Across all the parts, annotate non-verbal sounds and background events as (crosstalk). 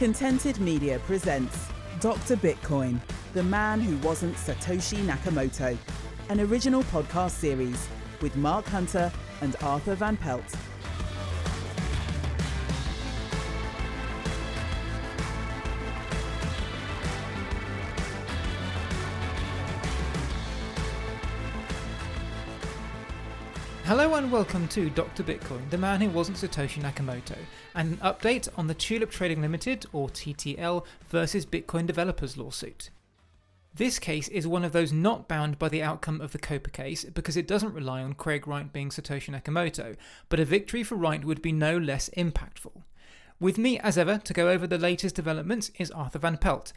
Contented Media presents Dr. Bitcoin, the man who wasn't Satoshi Nakamoto, an original podcast series with Mark Hunter and Arthur Van Pelt. Hello and welcome to Dr. Bitcoin, the man who wasn't Satoshi Nakamoto, and an update on the Tulip Trading Limited, or TTL, versus Bitcoin developers lawsuit. This case is one of those not bound by the outcome of the COPA case because it doesn't rely on Craig Wright being Satoshi Nakamoto, but a victory for Wright would be no less impactful. With me, as ever, to go over the latest developments is Arthur Van Pelt.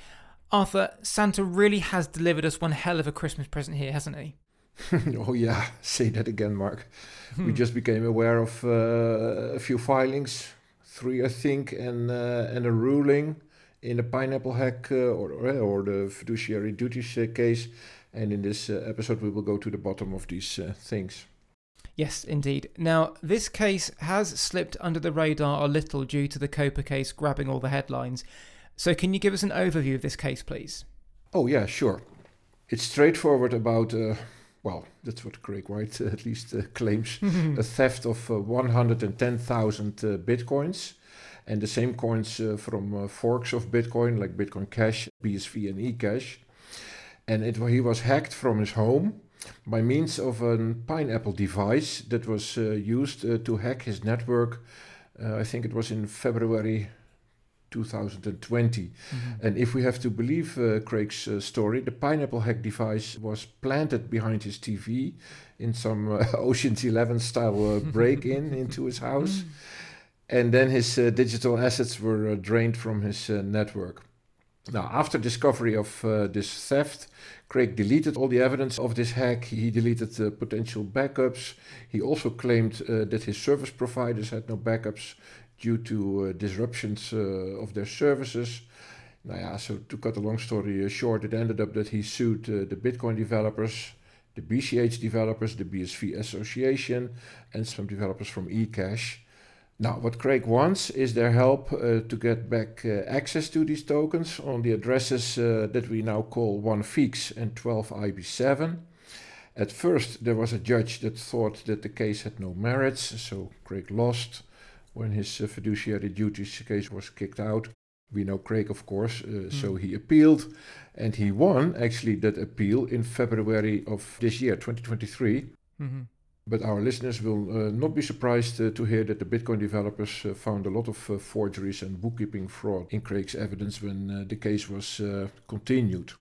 Arthur, Santa really has delivered us one hell of a Christmas present here, hasn't he? (laughs) oh yeah, say that again, Mark. We hmm. just became aware of uh, a few filings, three I think, and uh, and a ruling in the pineapple hack uh, or, or the fiduciary duties uh, case. And in this uh, episode, we will go to the bottom of these uh, things. Yes, indeed. Now, this case has slipped under the radar a little due to the COPA case grabbing all the headlines. So, can you give us an overview of this case, please? Oh, yeah, sure. It's straightforward about well, that's what Craig Wright uh, at least uh, claims, (laughs) a theft of uh, 110,000 uh, bitcoins. And the same coins uh, from uh, forks of Bitcoin, like Bitcoin Cash, BSV, and eCash. And it, he was hacked from his home by means of a pineapple device that was used to hack his network. I think it was in February 2020. Mm-hmm. And if we have to believe uh, Craig's uh, story, the pineapple hack device was planted behind his TV in some uh, (laughs) Ocean's Eleven style uh, (laughs) break in into his house. Mm-hmm. And then his uh, digital assets were uh, drained from his network. Now, after discovery of this theft, Craig deleted all the evidence of this hack. He deleted uh, potential backups. He also claimed uh, that his service providers had no backups due to uh, disruptions uh, of their services. Now, yeah, so to cut a long story uh, short, it ended up that he sued the Bitcoin developers, the BCH developers, the BSV Association, and some developers from eCash. Now, what Craig wants is their help uh, to get back uh, access to these tokens on the addresses uh, that we now call 1FIX and 12IB7. At first, there was a judge that thought that the case had no merits, so Craig lost when his uh, fiduciary duties case was kicked out. We know Craig, of course, mm. so he appealed and he won actually that appeal in February of this year, 2023. Mm-hmm. But our listeners will uh, not be surprised uh, to hear that the Bitcoin developers uh, found a lot of uh, forgeries and bookkeeping fraud in Craig's evidence when the case was continued.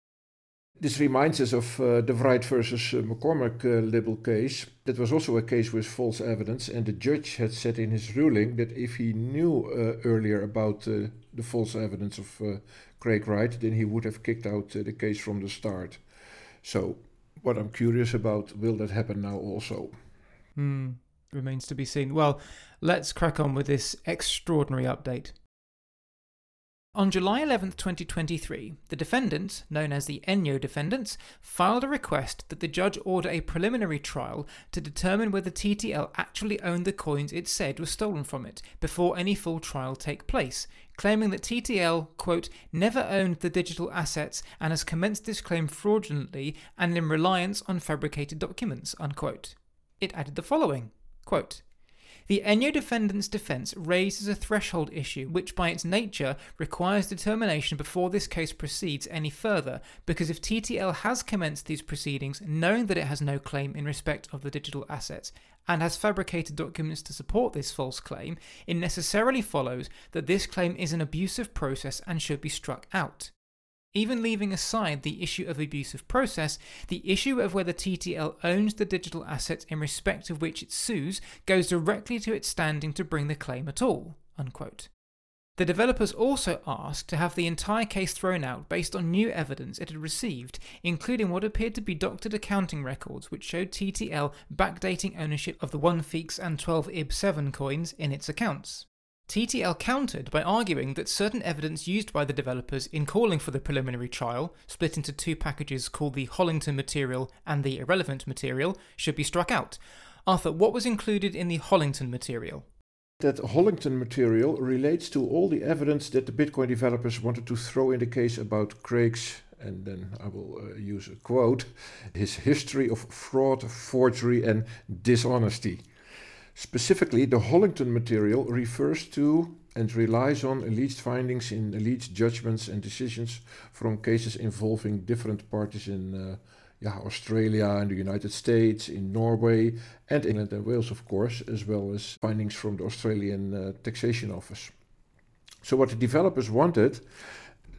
This reminds us of uh, the Wright versus uh, McCormack uh, libel case. That was also a case with false evidence, and the judge had said in his ruling that if he knew uh, earlier about uh, the false evidence of uh, Craig Wright, then he would have kicked out the case from the start. So, what I'm curious about, will that happen now also? Hmm, remains to be seen. Well, let's crack on with this extraordinary update. On July 11, 2023, the defendants, known as the Enyo defendants, filed a request that the judge order a preliminary trial to determine whether TTL actually owned the coins it said were stolen from it before any full trial take place, claiming that TTL, quote, never owned the digital assets and has commenced this claim fraudulently and in reliance on fabricated documents, unquote. It added the following, quote, the Enyo defendant's defence raises a threshold issue which, by its nature, requires determination before this case proceeds any further, because if TTL has commenced these proceedings knowing that it has no claim in respect of the digital assets and has fabricated documents to support this false claim, it necessarily follows that this claim is an abusive process and should be struck out. Even leaving aside the issue of abusive process, the issue of whether TTL owns the digital assets in respect of which it sues goes directly to its standing to bring the claim at all. Unquote. The developers also asked to have the entire case thrown out based on new evidence it had received, including what appeared to be doctored accounting records which showed TTL backdating ownership of the 1FEEX and 12IB7 coins in its accounts. TTL countered by arguing that certain evidence used by the developers in calling for the preliminary trial, split into two packages called the Hollington material and the irrelevant material, should be struck out. Arthur, what was included in the Hollington material? that Hollington material relates to all the evidence that the Bitcoin developers wanted to throw in the case about Craig's, and then I will uh, use a quote, his history of fraud, forgery, and dishonesty. Specifically, the Hollington material refers to and relies on alleged findings in alleged judgments and decisions from cases involving different parties in uh, yeah, Australia and the United States, in Norway and England and Wales, of course, as well as findings from the Australian uh, Taxation Office. So, what the developers wanted,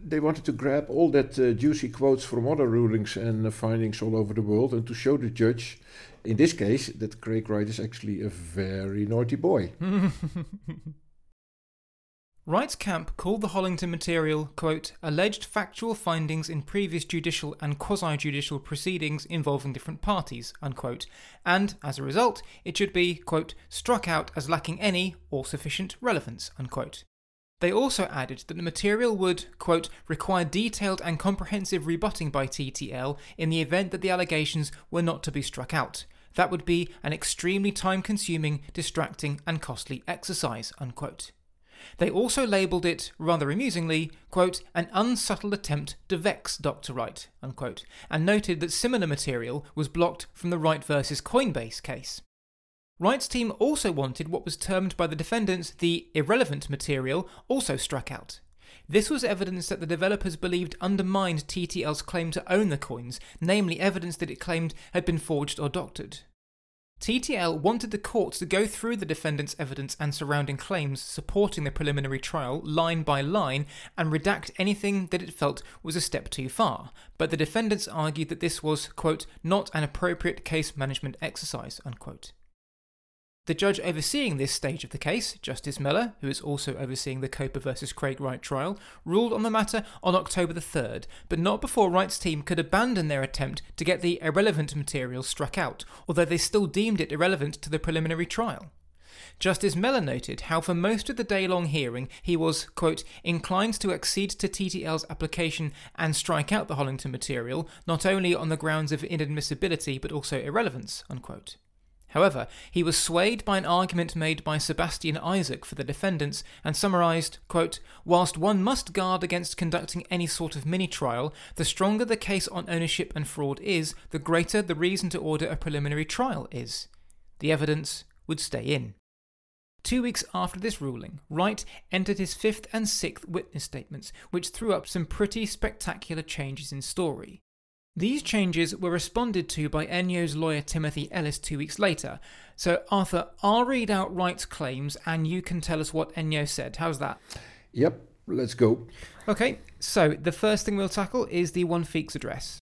they wanted to grab all that uh, juicy quotes from other rulings and uh, findings all over the world and to show the judge, in this case, that Craig Wright is actually a very naughty boy. (laughs) Wright's camp called the Hollington material, quote, alleged factual findings in previous judicial and quasi judicial proceedings involving different parties, unquote, and, as a result, it should be, quote, struck out as lacking any or sufficient relevance, unquote. They also added that the material would, quote, require detailed and comprehensive rebutting by TTL in the event that the allegations were not to be struck out. That would be an extremely time consuming, distracting, and costly exercise, unquote. They also labelled it, rather amusingly, quote, an unsubtle attempt to vex Dr. Wright, unquote, and noted that similar material was blocked from the Wright versus Coinbase case. Wright's team also wanted what was termed by the defendants the irrelevant material also struck out. This was evidence that the developers believed undermined TTL's claim to own the coins, namely evidence that it claimed had been forged or doctored. TTL wanted the court to go through the defendant's evidence and surrounding claims supporting the preliminary trial line by line and redact anything that it felt was a step too far, but the defendants argued that this was, quote, not an appropriate case management exercise, unquote. The judge overseeing this stage of the case, Justice Mellor, who is also overseeing the COPA versus Craig Wright trial, ruled on the matter on October the 3rd, but not before Wright's team could abandon their attempt to get the irrelevant material struck out, although they still deemed it irrelevant to the preliminary trial. Justice Mellor noted how for most of the day long hearing he was, quote, inclined to accede to TTL's application and strike out the Hollington material, not only on the grounds of inadmissibility but also irrelevance, unquote. However, he was swayed by an argument made by Sebastian Isaac for the defendants and summarised, quote, Whilst one must guard against conducting any sort of mini trial, the stronger the case on ownership and fraud is, the greater the reason to order a preliminary trial is. The evidence would stay in. Two weeks after this ruling, Wright entered his fifth and sixth witness statements, which threw up some pretty spectacular changes in story. These changes were responded to by Enyo's lawyer Timothy Ellis two weeks later. So, Arthur, I'll read out Wright's claims and you can tell us what Enyo said. How's that? Yep, let's go. Okay, so the first thing we'll tackle is the One Feeks address.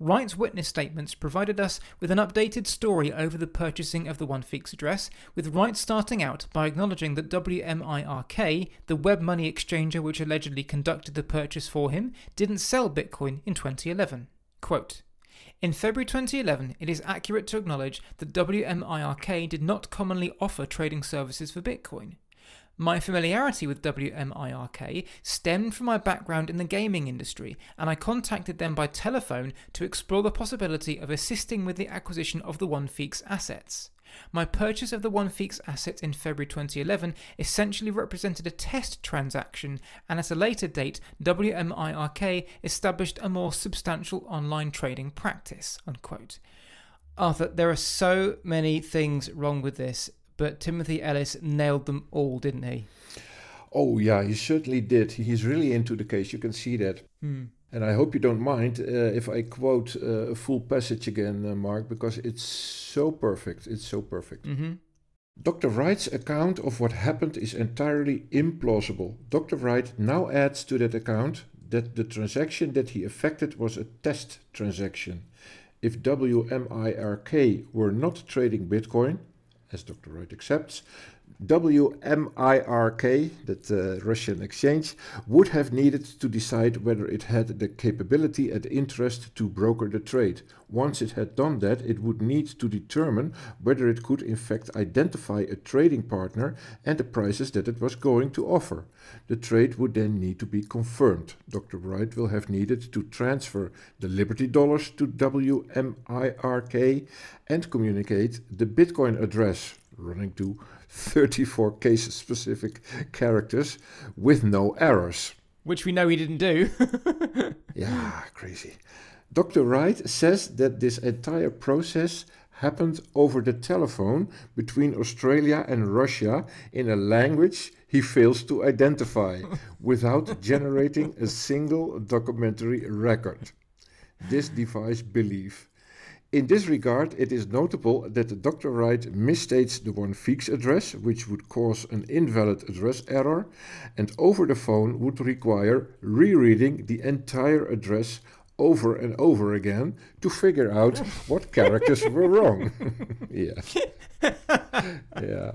Wright's witness statements provided us with an updated story over the purchasing of the One Feeks address, with Wright starting out by acknowledging that WMIRK, the web money exchanger which allegedly conducted the purchase for him, didn't sell Bitcoin in 2011. Quote, in February 2011, it is accurate to acknowledge that WMIRK did not commonly offer trading services for Bitcoin. My familiarity with WMIRK stemmed from my background in the gaming industry, and I contacted them by telephone to explore the possibility of assisting with the acquisition of the OneFeeks assets. My purchase of the OneFeeks assets in February 2011 essentially represented a test transaction, and at a later date, WMIRK established a more substantial online trading practice. Unquote. Arthur, there are so many things wrong with this, but Timothy Ellis nailed them all, didn't he? Oh, yeah, he certainly did. He's really into the case. You can see that. Hmm. And I hope you don't mind uh, if I quote uh, a full passage again, uh, Mark, because it's so perfect. It's so perfect. Mm-hmm. Dr. Wright's account of what happened is entirely implausible. Dr. Wright now adds to that account that the transaction that he effected was a test transaction. If WMIRK were not trading Bitcoin, as Dr. Wright accepts, WMIRK, that uh, Russian exchange, would have needed to decide whether it had the capability and interest to broker the trade. Once it had done that, it would need to determine whether it could in fact identify a trading partner and the prices that it was going to offer. The trade would then need to be confirmed. Dr. Wright will have needed to transfer the Liberty dollars to WMIRK and communicate the Bitcoin address running to 34 case specific characters with no errors. Which we know he didn't do. (laughs) yeah, crazy. Dr. Wright says that this entire process happened over the telephone between Australia and Russia in a language he fails to identify (laughs) without generating a single documentary record. This defies belief. In this regard, it is notable that the Dr. Wright misstates the one Feeks address, which would cause an invalid address error, and over the phone would require rereading the entire address over and over again to figure out (laughs) what characters were wrong. (laughs) yeah. (laughs) yeah.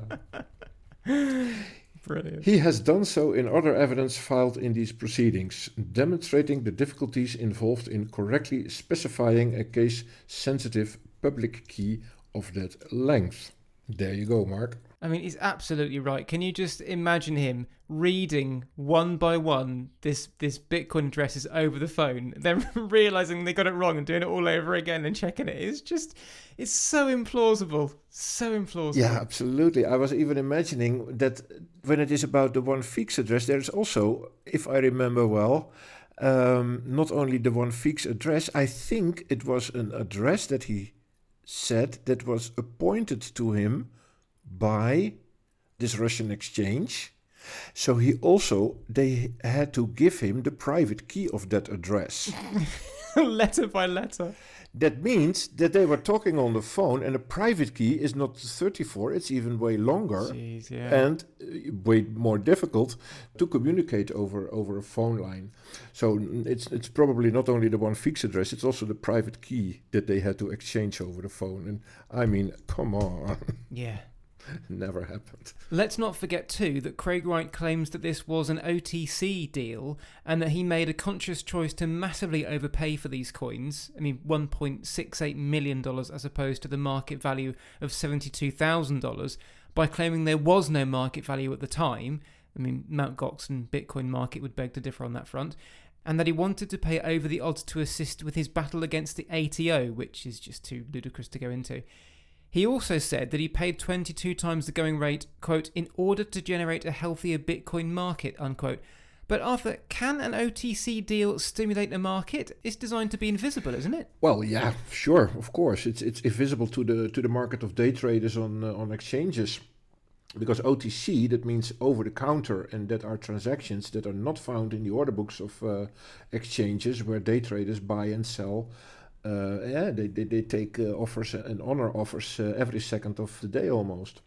Brilliant. He has done so in other evidence filed in these proceedings, demonstrating the difficulties involved in correctly specifying a case sensitive public key of that length. There you go, Mark. I mean, he's absolutely right. Can you just imagine him reading one by one this this Bitcoin addresses over the phone, (laughs) then (laughs) realizing they got it wrong and doing it all over again and checking it? It's just, it's so implausible, so implausible. Yeah, absolutely. I was even imagining that when it is about the one Feeks address, there's also, if I remember well, um, not only the one Feeks address. I think it was an address that he said that was appointed to him by this Russian exchange. So he also they had to give him the private key of that address. (laughs) letter by letter. That means that they were talking on the phone, and a private key is not 34, it's even way longer Jeez, yeah. and uh, way more difficult to communicate over, over a phone line. So it's, it's probably not only the one fixed address, it's also the private key that they had to exchange over the phone. And I mean, come on. Yeah. (laughs) Never happened. Let's not forget, too, that Craig Wright claims that this was an OTC deal and that he made a conscious choice to massively overpay for these coins. I mean, $1.68 million as opposed to the market value of $72,000 by claiming there was no market value at the time. I mean, Mt. Gox and Bitcoin market would beg to differ on that front. And that he wanted to pay over the odds to assist with his battle against the ATO, which is just too ludicrous to go into. He also said that he paid 22 times the going rate, quote, in order to generate a healthier Bitcoin market, unquote. But Arthur, can an OTC deal stimulate a market? It's designed to be invisible, isn't it? Well, yeah, sure, of course. It's it's invisible to the to the market of day traders on uh, on exchanges. Because OTC, that means over the counter, and that are transactions that are not found in the order books of uh, exchanges where day traders buy and sell yeah, they, they, they take uh, offers and honor offers uh, every second of the day almost.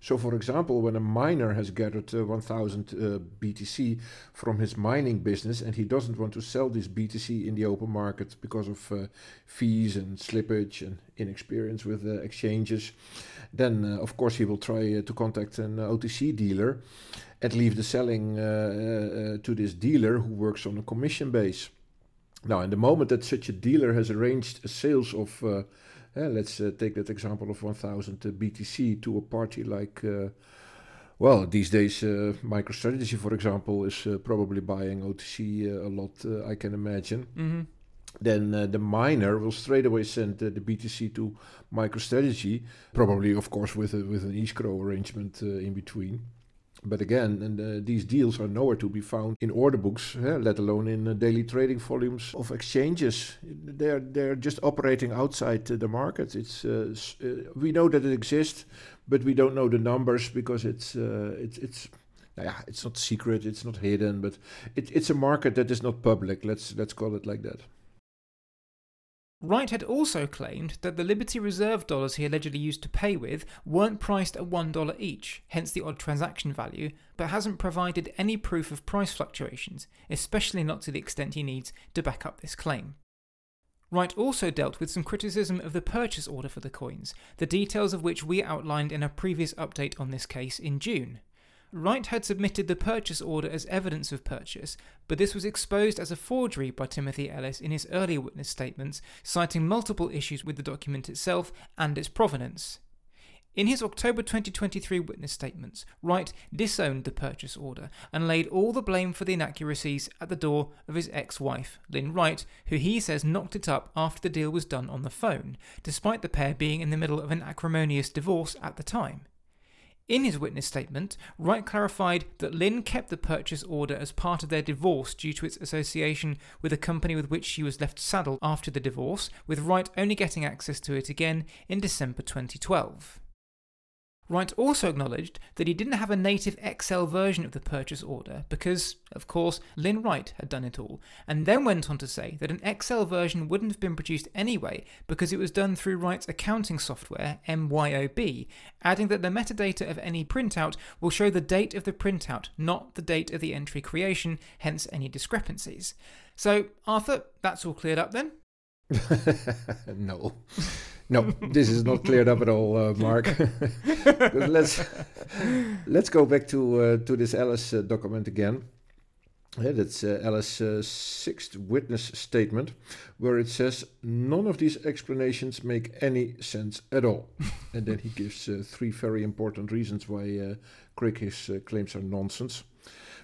So, for example, when a miner has gathered uh, 1000 uh, BTC from his mining business and he doesn't want to sell this BTC in the open market because of uh, fees and slippage and inexperience with exchanges, then of course he will try to contact an OTC dealer and leave the selling to this dealer who works on a commission base. Now, in the moment that such a dealer has arranged a sales of, uh, uh, let's uh, take that example of 1000 uh, BTC to a party like, uh, well, these days, uh, MicroStrategy, for example, is probably buying OTC a lot, I can imagine. Mm-hmm. Then the miner will straight away send the BTC to MicroStrategy, probably, of course, with, a, with an escrow arrangement in between. But again, and uh, these deals are nowhere to be found in order books, uh, let alone in uh, daily trading volumes of exchanges. They're they're just operating outside the market. It's uh, uh, we know that it exists, but we don't know the numbers because it's uh, it's it's. Yeah, it's not secret, it's not hidden, but it, it's a market that is not public. Let's let's call it like that. Wright had also claimed that the Liberty Reserve dollars he allegedly used to pay with weren't priced at $1 each, hence the odd transaction value, but hasn't provided any proof of price fluctuations, especially not to the extent he needs to back up this claim. Wright also dealt with some criticism of the purchase order for the coins, the details of which we outlined in a previous update on this case in June. Wright had submitted the purchase order as evidence of purchase, but this was exposed as a forgery by Timothy Ellis in his earlier witness statements, citing multiple issues with the document itself and its provenance. In his October 2023 witness statements, Wright disowned the purchase order and laid all the blame for the inaccuracies at the door of his ex wife, Lynn Wright, who he says knocked it up after the deal was done on the phone, despite the pair being in the middle of an acrimonious divorce at the time. In his witness statement, Wright clarified that Lynn kept the purchase order as part of their divorce due to its association with a company with which she was left saddled after the divorce, with Wright only getting access to it again in December 2012. Wright also acknowledged that he didn't have a native Excel version of the purchase order because, of course, Lynn Wright had done it all, and then went on to say that an Excel version wouldn't have been produced anyway because it was done through Wright's accounting software, MYOB, adding that the metadata of any printout will show the date of the printout, not the date of the entry creation, hence any discrepancies. So, Arthur, that's all cleared up then? (laughs) no. No, this is not cleared up at all, uh, Mark. (laughs) (laughs) let's let's go back to uh, to this Ellis uh, document again. Yeah, that's uh, Ellis' uh, sixth witness statement, where it says none of these explanations make any sense at all. (laughs) and then he gives uh, three very important reasons why Craig his claims are nonsense.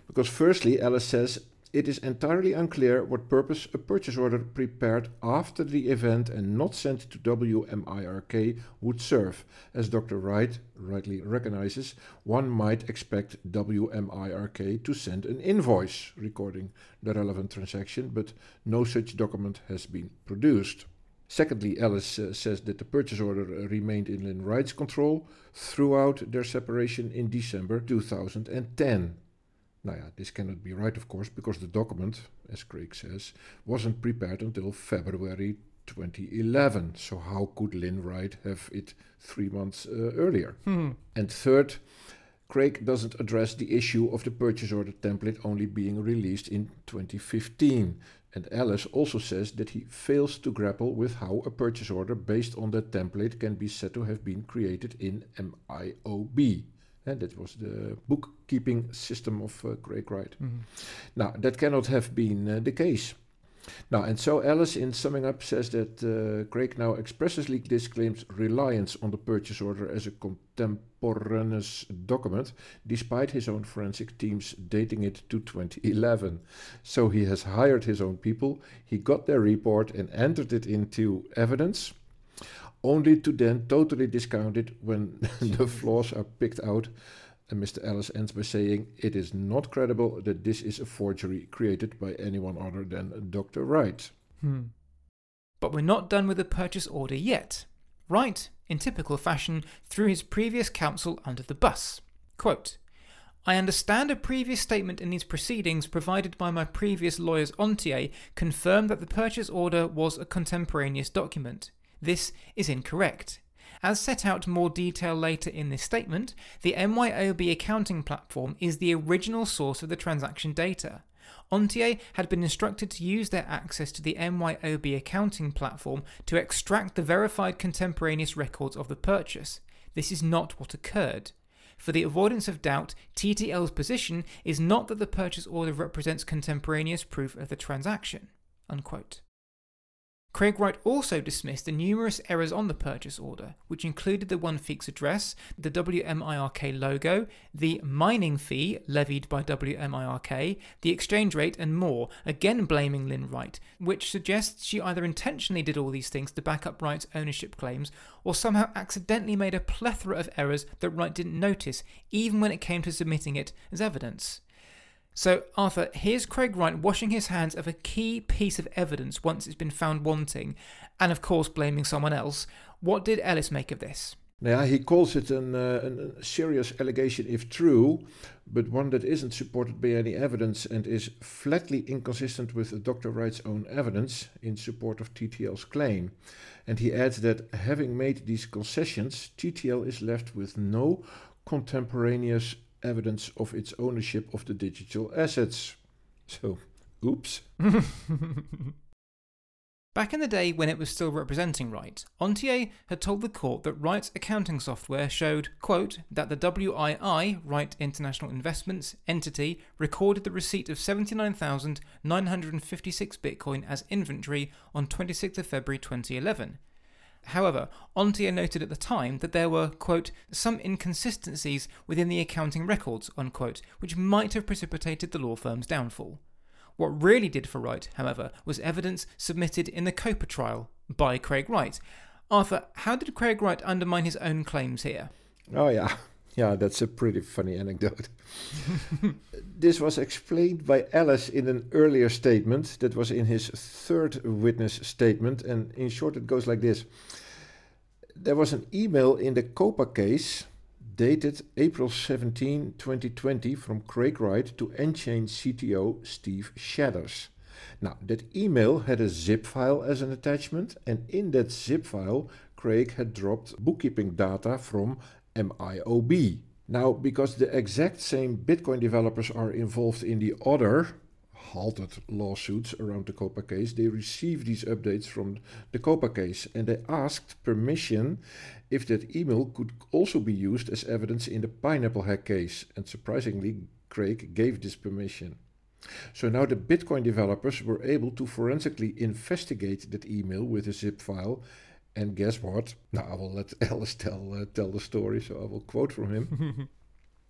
Because firstly, Ellis says it is entirely unclear what purpose a purchase order prepared after the event and not sent to WMIRK would serve. As Dr. Wright rightly recognizes, one might expect WMIRK to send an invoice recording the relevant transaction, but no such document has been produced. Secondly, Ellis uh, says that the purchase order uh, remained in Lynn Wright's control throughout their separation in December 2010. Now, yeah, this cannot be right, of course, because the document, as Craig says, wasn't prepared until February 2011. So, how could Lynn Wright have it three months uh, earlier? Hmm. And third, Craig doesn't address the issue of the purchase order template only being released in 2015. And Ellis also says that he fails to grapple with how a purchase order based on that template can be said to have been created in MYOB. And that was the bookkeeping system of uh, Craig Wright. Mm-hmm. Now, that cannot have been uh, the case. Now, and so Ellis, in summing up, says that uh, Craig now expressly disclaims reliance on the purchase order as a contemporaneous document, despite his own forensic teams dating it to 2011. So he has hired his own people, he got their report and entered it into evidence only to then totally discount it when (laughs) the flaws are picked out. And Mr. Ellis ends by saying, It is not credible that this is a forgery created by anyone other than Dr. Wright. Hmm. But we're not done with the purchase order yet. Wright, in typical fashion, threw his previous counsel under the bus. Quote, I understand a previous statement in these proceedings provided by my previous lawyers Ontier confirmed that the purchase order was a contemporaneous document. This is incorrect. As set out more detail later in this statement, the MYOB accounting platform is the original source of the transaction data. Ontier had been instructed to use their access to the MYOB accounting platform to extract the verified contemporaneous records of the purchase. This is not what occurred. For the avoidance of doubt, TTL's position is not that the purchase order represents contemporaneous proof of the transaction. Unquote. Craig Wright also dismissed the numerous errors on the purchase order, which included the One address, the WMIRK logo, the mining fee levied by WMIRK, the exchange rate, and more, again blaming Lynn Wright, which suggests she either intentionally did all these things to back up Wright's ownership claims, or somehow accidentally made a plethora of errors that Wright didn't notice, even when it came to submitting it as evidence. So, Arthur, here's Craig Wright washing his hands of a key piece of evidence once it's been found wanting, and of course blaming someone else. What did Ellis make of this? Yeah, he calls it an, uh, a serious allegation if true, but one that isn't supported by any evidence and is flatly inconsistent with Dr. Wright's own evidence in support of TTL's claim. And he adds that having made these concessions, TTL is left with no contemporaneous evidence of its ownership of the digital assets. So, oops. (laughs) Back in the day when it was still representing Wright, Ontier had told the court that Wright's accounting software showed, quote, that the WII, Wright International Investments entity, recorded the receipt of 79,956 Bitcoin as inventory on 26th of February 2011, However, Ontier noted at the time that there were, quote, some inconsistencies within the accounting records, unquote, which might have precipitated the law firm's downfall. What really did for Wright, however, was evidence submitted in the COPA trial by Craig Wright. Arthur, how did Craig Wright undermine his own claims here? Oh, yeah. Yeah, that's a pretty funny anecdote. (laughs) this was explained by Ellis in an earlier statement that was in his third witness statement. And in short, it goes like this There was an email in the COPA case dated April 17, 2020, from Craig Wright to nChain CTO Steve Shadders. Now, that email had a zip file as an attachment, and in that zip file, Craig had dropped bookkeeping data from MYOB. Now, because the exact same Bitcoin developers are involved in the other halted lawsuits around the COPA case, they received these updates from the COPA case and they asked permission if that email could also be used as evidence in the Pineapple hack case. And surprisingly, Craig gave this permission. So now the Bitcoin developers were able to forensically investigate that email with a zip file and guess what? Now I will let (laughs) Ellis tell uh, tell the story, so I will quote from him.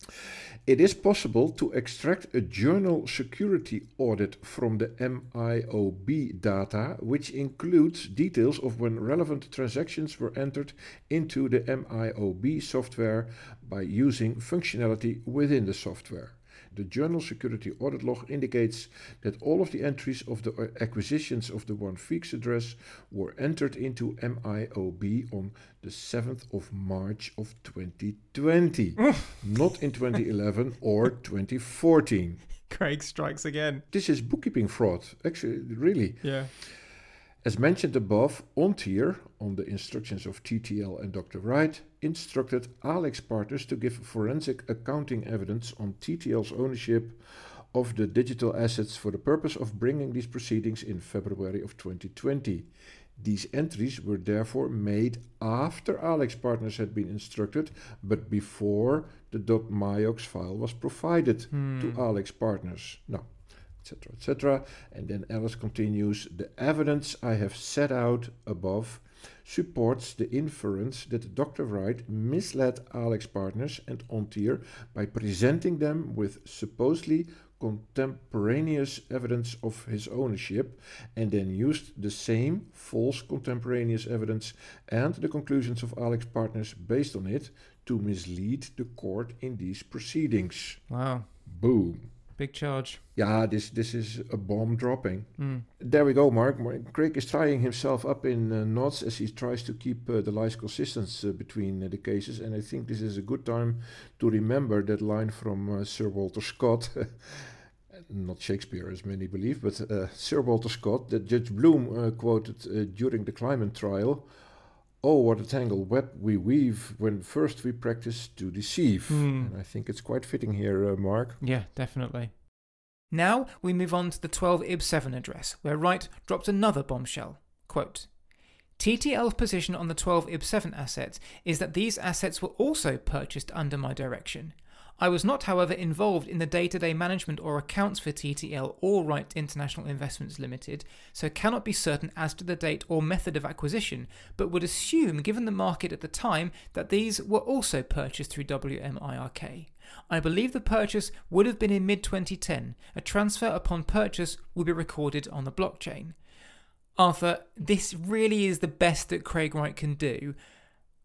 (laughs) it is possible to extract a journal security audit from the MYOB data, which includes details of when relevant transactions were entered into the MYOB software by using functionality within the software. The journal security audit log indicates that all of the entries of the acquisitions of the one Feeks address were entered into MYOB on the 7th of March of 2020, (laughs) not in 2011 or 2014. Craig strikes again. This is bookkeeping fraud, actually, really. Yeah. As mentioned above, Ontier, on the instructions of TTL and Dr. Wright, instructed AlixPartners to give forensic accounting evidence on TTL's ownership of the digital assets for the purpose of bringing these proceedings in February of 2020. These entries were therefore made after AlixPartners had been instructed, but before the .myox file was provided Hmm. to AlixPartners. Now, etc., etc. And then Ellis continues The evidence I have set out above supports the inference that Dr. Wright misled AlixPartners and Ontier by presenting them with supposedly contemporaneous evidence of his ownership and then used the same false contemporaneous evidence and the conclusions of AlixPartners based on it to mislead the court in these proceedings. Wow. Boom. Big charge. Yeah, this this is a bomb dropping. Mm. There we go, Mark. Craig is tying himself up in uh, knots as he tries to keep uh, the lies consistent uh, between uh, the cases. And I think this is a good time to remember that line from uh, Sir Walter Scott. (laughs) Not Shakespeare, as many believe, but uh, Sir Walter Scott, that Judge Bloom uh, quoted uh, during the Kleiman trial. Oh, what a tangled web we weave when first we practice to deceive. Hmm. And I think it's quite fitting here, uh, Mark. Yeah, definitely. Now we move on to the 12 IB7 address, where Wright dropped another bombshell. Quote TTL's position on the 12 IB7 assets is that these assets were also purchased under my direction. I was not, however, involved in the day to day management or accounts for TTL or Wright International Investments Limited, so cannot be certain as to the date or method of acquisition, but would assume, given the market at the time, that these were also purchased through WMIRK. I believe the purchase would have been in mid 2010. A transfer upon purchase will be recorded on the blockchain. Arthur, this really is the best that Craig Wright can do.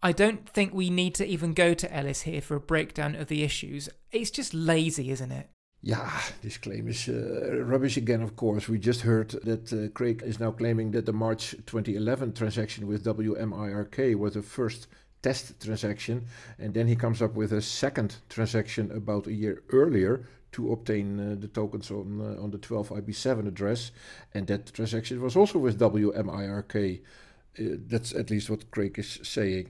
I don't think we need to even go to Ellis here for a breakdown of the issues. It's just lazy, isn't it? Yeah, this claim is uh, rubbish again, of course. We just heard that uh, Craig is now claiming that the March 2011 transaction with WMIRK was the first test transaction, and then he comes up with a second transaction about a year earlier to obtain uh, the tokens on uh, on the 12 IB7 address, and that transaction was also with WMIRK. Uh, that's at least what Craig is saying.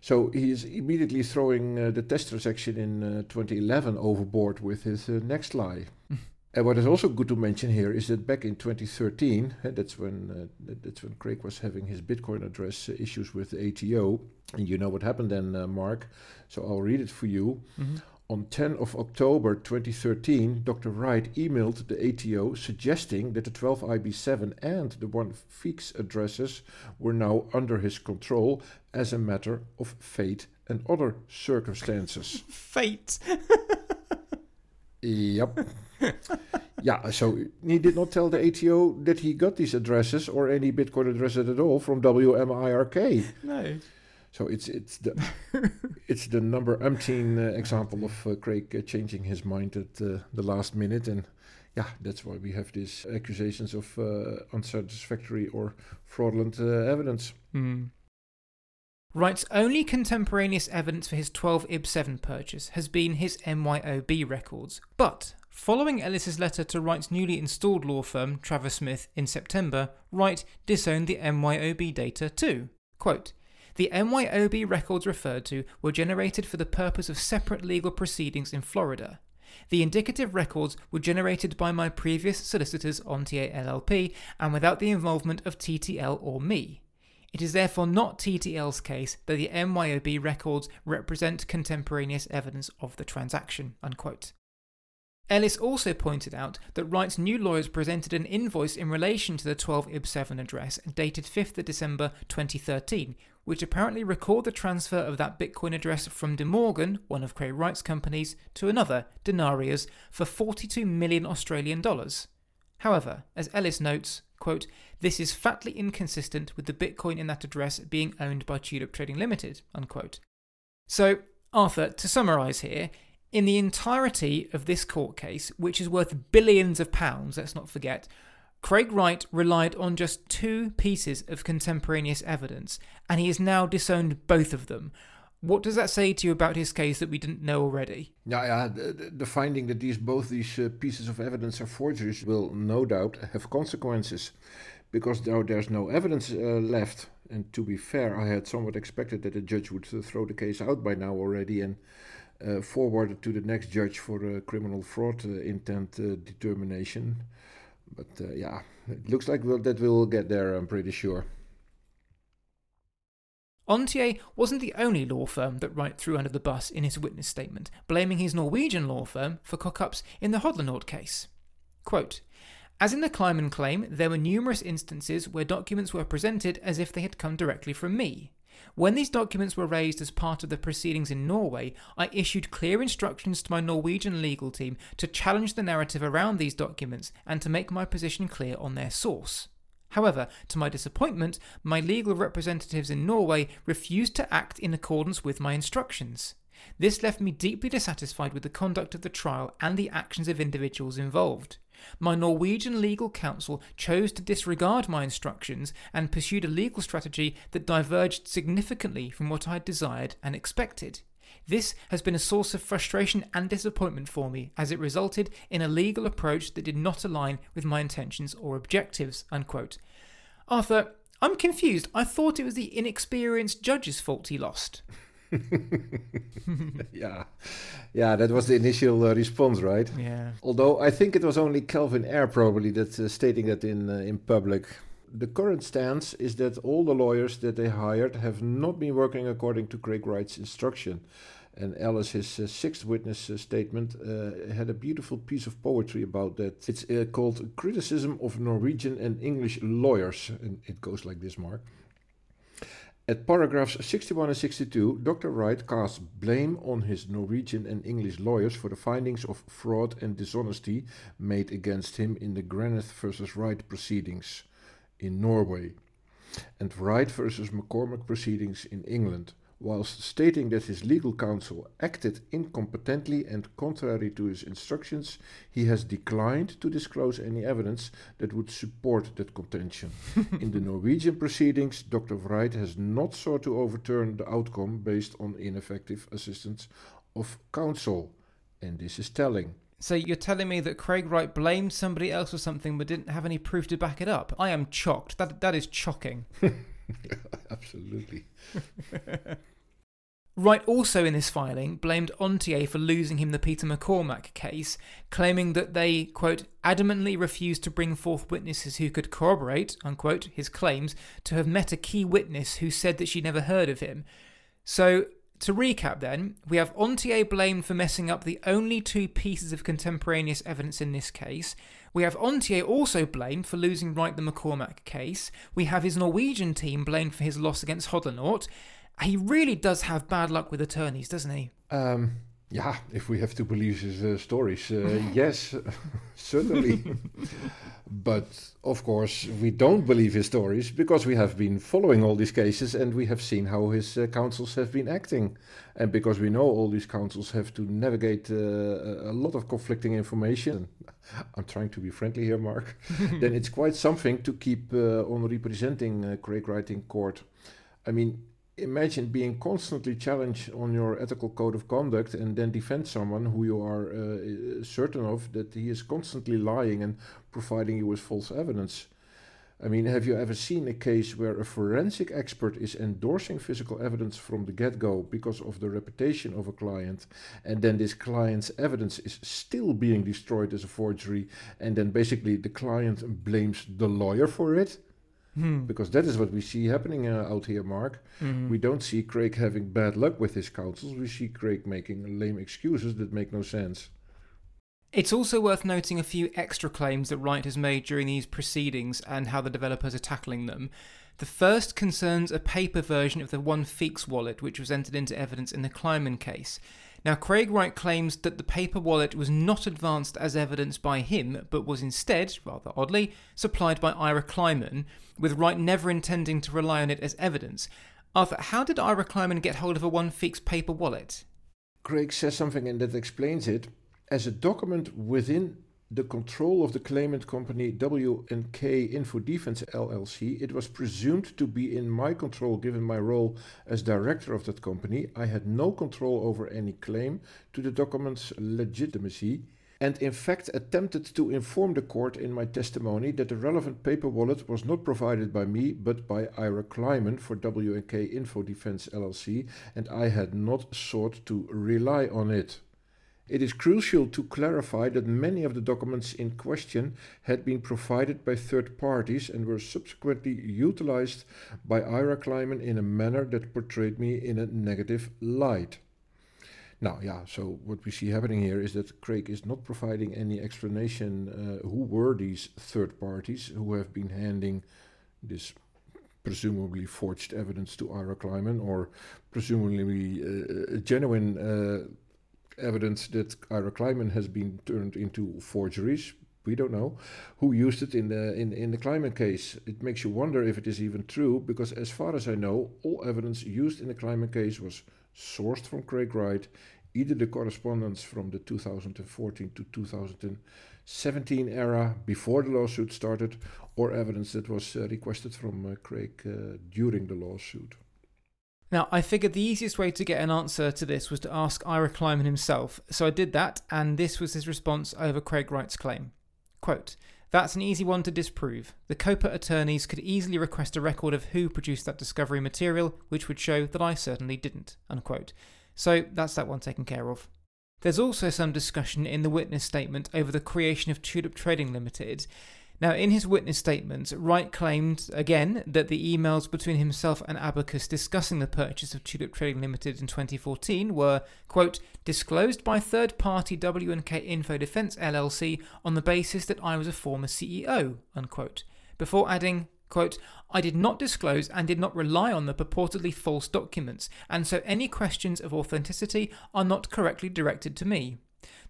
So he is immediately throwing uh, the test transaction in uh, 2011 overboard with his uh, next lie. (laughs) and what is also good to mention here is that back in 2013, uh, that's when uh, that's when Craig was having his Bitcoin address uh, issues with the ATO, and you know what happened then, uh, Mark. So I'll read it for you. On 10 of October 2013, Dr. Wright emailed the ATO suggesting that the 12 IB7 and the 1 Feeks addresses were now under his control as a matter of fate and other circumstances. (laughs) Fate. yep. (laughs) yeah, so he did not tell the ATO that he got these addresses or any Bitcoin addresses at all from WMIRK. No. So it's it's the it's the number umpteen uh, example of uh, Craig uh, changing his mind at uh, the last minute, and yeah, that's why we have these accusations of uh, unsatisfactory or fraudulent uh, evidence. Mm. Wright's only contemporaneous evidence for his 12 IB 7 purchase has been his MYOB records, but following Ellis's letter to Wright's newly installed law firm, Travers Smith, in September, Wright disowned the MYOB data too. Quote, the MYOB records referred to were generated for the purpose of separate legal proceedings in Florida. The indicative records were generated by my previous solicitors Ontier LLP and without the involvement of TTL or me. It is therefore not TTL's case that the MYOB records represent contemporaneous evidence of the transaction. Unquote. Ellis also pointed out that Wright's new lawyers presented an invoice in relation to the 12 IB7 address dated 5th December 2013, which apparently record the transfer of that Bitcoin address from De Morgan, one of Craig Wright's companies, to another, Denarius, for 42 million Australian dollars. However, as Ellis notes, quote, this is fatly inconsistent with the Bitcoin in that address being owned by Tulip Trading Limited, unquote. So, Arthur, to summarise here, in the entirety of this court case, which is worth billions of pounds, let's not forget, Craig Wright relied on just two pieces of contemporaneous evidence, and he has now disowned both of them. What does that say to you about his case that we didn't know already? Yeah, yeah the, the finding that these both these uh, pieces of evidence are forgeries will no doubt have consequences, because now there's no evidence uh, left. And to be fair, I had somewhat expected that the judge would uh, throw the case out by now already and uh, forwarded to the next judge for a criminal fraud intent determination. But uh, yeah, it looks like we'll, that we'll get there, I'm pretty sure. Ontier wasn't the only law firm that Wright threw under the bus in his witness statement, blaming his Norwegian law firm for cock-ups in the Hodlonaut case. Quote, as in the Kleiman claim, there were numerous instances where documents were presented as if they had come directly from me. When these documents were raised as part of the proceedings in Norway, I issued clear instructions to my Norwegian legal team to challenge the narrative around these documents and to make my position clear on their source. However, to my disappointment, my legal representatives in Norway refused to act in accordance with my instructions. This left me deeply dissatisfied with the conduct of the trial and the actions of individuals involved. My Norwegian legal counsel chose to disregard my instructions and pursued a legal strategy that diverged significantly from what I had desired and expected. This has been a source of frustration and disappointment for me, as it resulted in a legal approach that did not align with my intentions or objectives. Unquote. Arthur, I'm confused. I thought it was the inexperienced judge's fault he lost. (laughs) yeah, yeah, that was the initial uh, response, right? Yeah. Although I think it was only Calvin Ayre probably that uh, stating that in uh, in public. The current stance is that all the lawyers that they hired have not been working according to Craig Wright's instruction. And Ellis, his uh, sixth witness uh, statement, uh, had a beautiful piece of poetry about that. It's called Criticism of Norwegian and English Lawyers. And it goes like this, Mark. At paragraphs 61 and 62, Dr. Wright casts blame on his Norwegian and English lawyers for the findings of fraud and dishonesty made against him in the Granath versus Wright proceedings in Norway and Wright versus McCormack proceedings in England whilst stating that his legal counsel acted incompetently and contrary to his instructions, he has declined to disclose any evidence that would support that contention. (laughs) In the Norwegian proceedings, Dr. Wright has not sought to overturn the outcome based on ineffective assistance of counsel, and this is telling. So you're telling me that Craig Wright blamed somebody else for something but didn't have any proof to back it up? I am shocked. That that is shocking. (laughs) Absolutely. (laughs) Wright also in this filing blamed Ontier for losing him the Peter McCormack case, claiming that they, quote, adamantly refused to bring forth witnesses who could corroborate, unquote, his claims to have met a key witness who said that she never heard of him. So, to recap then, we have Ontier blamed for messing up the only two pieces of contemporaneous evidence in this case. We have Ontier also blamed for losing Wright the McCormack case. We have his Norwegian team blamed for his loss against Hodlonaut. He really does have bad luck with attorneys, doesn't he? Um, yeah, if we have to believe his uh, stories, uh, (laughs) yes, (laughs) certainly. But of course, we don't believe his stories because we have been following all these cases and we have seen how his uh, counsels have been acting. And because we know all these counsels have to navigate uh, a lot of conflicting information, (laughs) I'm trying to be friendly here, Mark, then it's quite something to keep uh, on representing uh, Craig Wright in court. I mean, imagine being constantly challenged on your ethical code of conduct and then defend someone who you are uh, certain of that he is constantly lying and providing you with false evidence. I mean, have you ever seen a case where a forensic expert is endorsing physical evidence from the get go because of the reputation of a client, and then this client's evidence is still being destroyed as a forgery, and then basically the client blames the lawyer for it? Hmm. Because that is what we see happening uh, out here, Mark. Mm-hmm. We don't see Craig having bad luck with his counsels. We see Craig making lame excuses that make no sense. It's also worth noting a few extra claims that Wright has made during these proceedings and how the developers are tackling them. The first concerns a paper version of the One Feex wallet, which was entered into evidence in the Kleiman case. Now, Craig Wright claims that the paper wallet was not advanced as evidence by him, but was instead, rather oddly, supplied by Ira Kleiman, with Wright never intending to rely on it as evidence. Arthur, how did Ira Kleiman get hold of a One Feex paper wallet? Craig says something and that explains it. As a document within the control of the claimant company W&K Info Defense LLC, it was presumed to be in my control given my role as director of that company. I had no control over any claim to the document's legitimacy and in fact attempted to inform the court in my testimony that the relevant paper wallet was not provided by me but by Ira Kleiman for W&K Info Defense LLC and I had not sought to rely on it. It is crucial to clarify that many of the documents in question had been provided by third parties and were subsequently utilized by Ira Kleiman in a manner that portrayed me in a negative light. Now, yeah, so what we see happening here is that Craig is not providing any explanation uh, who were these third parties who have been handing this presumably forged evidence to Ira Kleiman or presumably uh, genuine uh, evidence that Ira Kleiman has been turned into forgeries. We don't know who used it in the in, in the Kleiman case. It makes you wonder if it is even true, because as far as I know, all evidence used in the Kleiman case was sourced from Craig Wright, either the correspondence from the 2014 to 2017 era before the lawsuit started, or evidence that was uh, requested from uh, Craig uh, during the lawsuit. Now, I figured the easiest way to get an answer to this was to ask Ira Kleiman himself, so I did that, and this was his response over Craig Wright's claim. Quote, that's an easy one to disprove. The COPA attorneys could easily request a record of who produced that discovery material, which would show that I certainly didn't. Unquote. So that's that one taken care of. There's also some discussion in the witness statement over the creation of Tulip Trading Limited. Now, in his witness statement, Wright claimed again that the emails between himself and Abacus discussing the purchase of Tulip Trading Limited in 2014 were, quote, disclosed by third party W&K Info Defense LLC on the basis that I was a former CEO, unquote, before adding, quote, I did not disclose and did not rely on the purportedly false documents, and so any questions of authenticity are not correctly directed to me.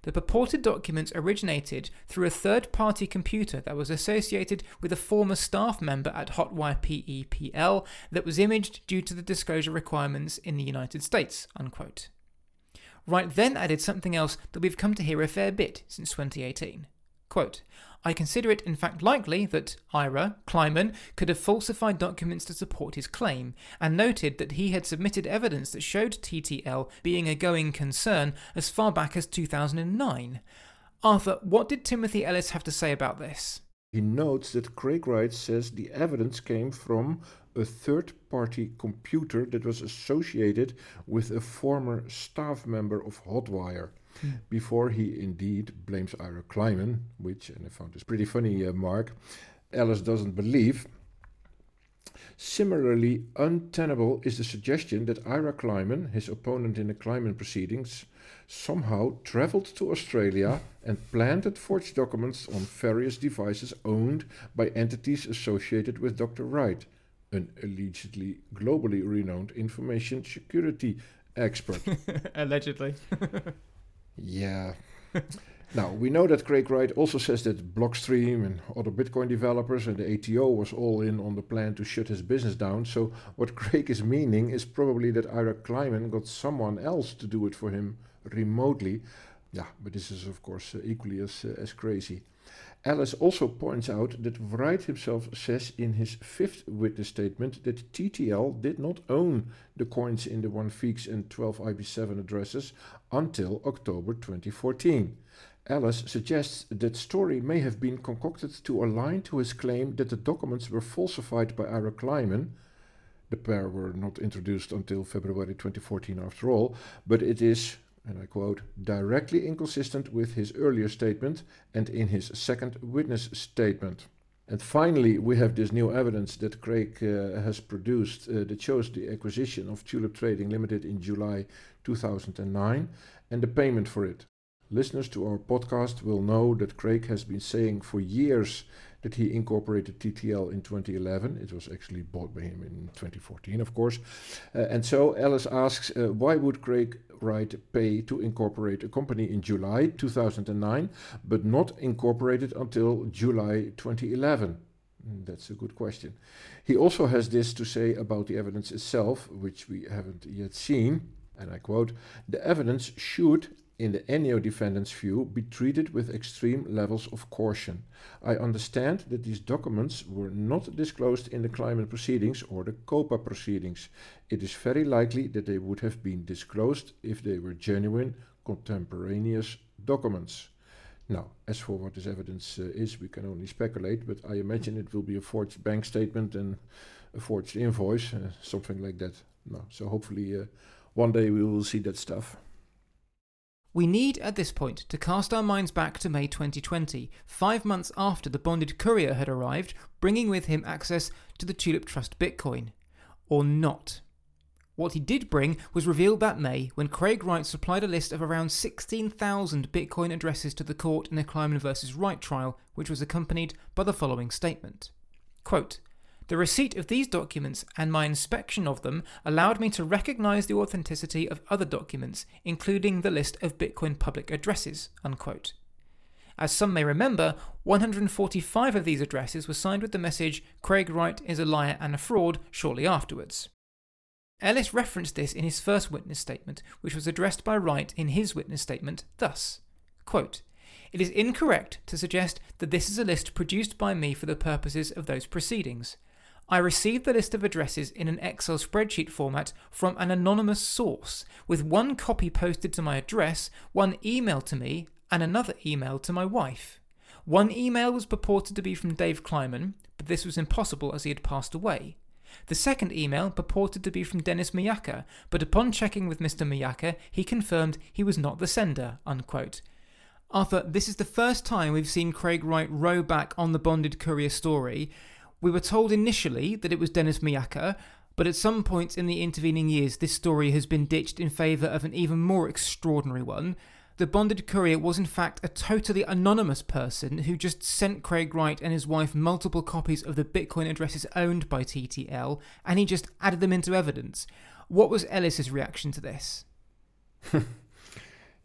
The purported documents originated through a third party computer that was associated with a former staff member at Hotwire PEPL that was imaged due to the disclosure requirements in the United States. Unquote. Wright then added something else that we've come to hear a fair bit since 2018. Quote, I consider it in fact likely that Ira, Kleiman, could have falsified documents to support his claim, and noted that he had submitted evidence that showed TTL being a going concern as far back as 2009. Arthur, what did Timothy Ellis have to say about this? He notes that Craig Wright says the evidence came from a third party computer that was associated with a former staff member of Hotwire before he indeed blames Ira Kleiman, which, and I found this pretty funny, uh, Mark, Ellis doesn't believe. Similarly, untenable is the suggestion that Ira Kleiman, his opponent in the Kleiman proceedings, somehow traveled to Australia and planted forged documents on various devices owned by entities associated with Dr. Wright, an allegedly globally renowned information security expert. (laughs) Allegedly. (laughs) Yeah. (laughs) now, we know that Craig Wright also says that Blockstream and other Bitcoin developers and the ATO was all in on the plan to shut his business down. So, what Craig is meaning is probably that Ira Kleiman got someone else to do it for him remotely. Yeah, but this is, of course, uh, equally as, uh, as crazy. Ellis also points out that Wright himself says in his fifth witness statement that TTL did not own the coins in the 1 Feex and 12 IP7 addresses until October 2014. Ellis suggests that story may have been concocted to align to his claim that the documents were falsified by Ira Kleiman. The pair were not introduced until February 2014 after all, but it is and I quote, directly inconsistent with his earlier statement and in his second witness statement. And finally, we have this new evidence that Craig uh, has produced uh, that shows the acquisition of Tulip Trading Limited in July 2009 and the payment for it. Listeners to our podcast will know that Craig has been saying for years that he incorporated TTL in 2011. It was actually bought by him in 2014, of course. Uh, and so Ellis asks, uh, why would Craig Wright pay to incorporate a company in July 2009, but not incorporate it until July 2011? Mm, that's a good question. He also has this to say about the evidence itself, which we haven't yet seen. And I quote The evidence should in the Enyo defendant's view, be treated with extreme levels of caution. I understand that these documents were not disclosed in the Kleiman proceedings or the COPA proceedings. It is very likely that they would have been disclosed if they were genuine, contemporaneous documents. Now, as for what this evidence uh, is, we can only speculate, but I imagine it will be a forged bank statement and a forged invoice, uh, something like that. No, so hopefully uh, one day we will see that stuff. We need at this point to cast our minds back to May 2020, five months after the bonded courier had arrived, bringing with him access to the Tulip Trust Bitcoin. Or not. What he did bring was revealed that May when Craig Wright supplied a list of around 16,000 Bitcoin addresses to the court in the Kleiman vs. Wright trial, which was accompanied by the following statement. Quote, the receipt of these documents and my inspection of them allowed me to recognize the authenticity of other documents, including the list of Bitcoin public addresses. Unquote. As some may remember, 145 of these addresses were signed with the message, Craig Wright is a liar and a fraud, shortly afterwards. Ellis referenced this in his first witness statement, which was addressed by Wright in his witness statement thus quote, It is incorrect to suggest that this is a list produced by me for the purposes of those proceedings. I received the list of addresses in an Excel spreadsheet format from an anonymous source, with one copy posted to my address, one email to me, and another email to my wife. One email was purported to be from Dave Kleiman, but this was impossible as he had passed away. The second email purported to be from Denis Mayaka, but upon checking with Mr. Mayaka, he confirmed he was not the sender. Unquote. Arthur, this is the first time we've seen Craig Wright row back on the bonded courier story, we were told initially that it was Denis Mayaka, but at some point in the intervening years, this story has been ditched in favour of an even more extraordinary one. The bonded courier was in fact a totally anonymous person who just sent Craig Wright and his wife multiple copies of the Bitcoin addresses owned by TTL, and he just added them into evidence. What was Ellis's reaction to this? (laughs)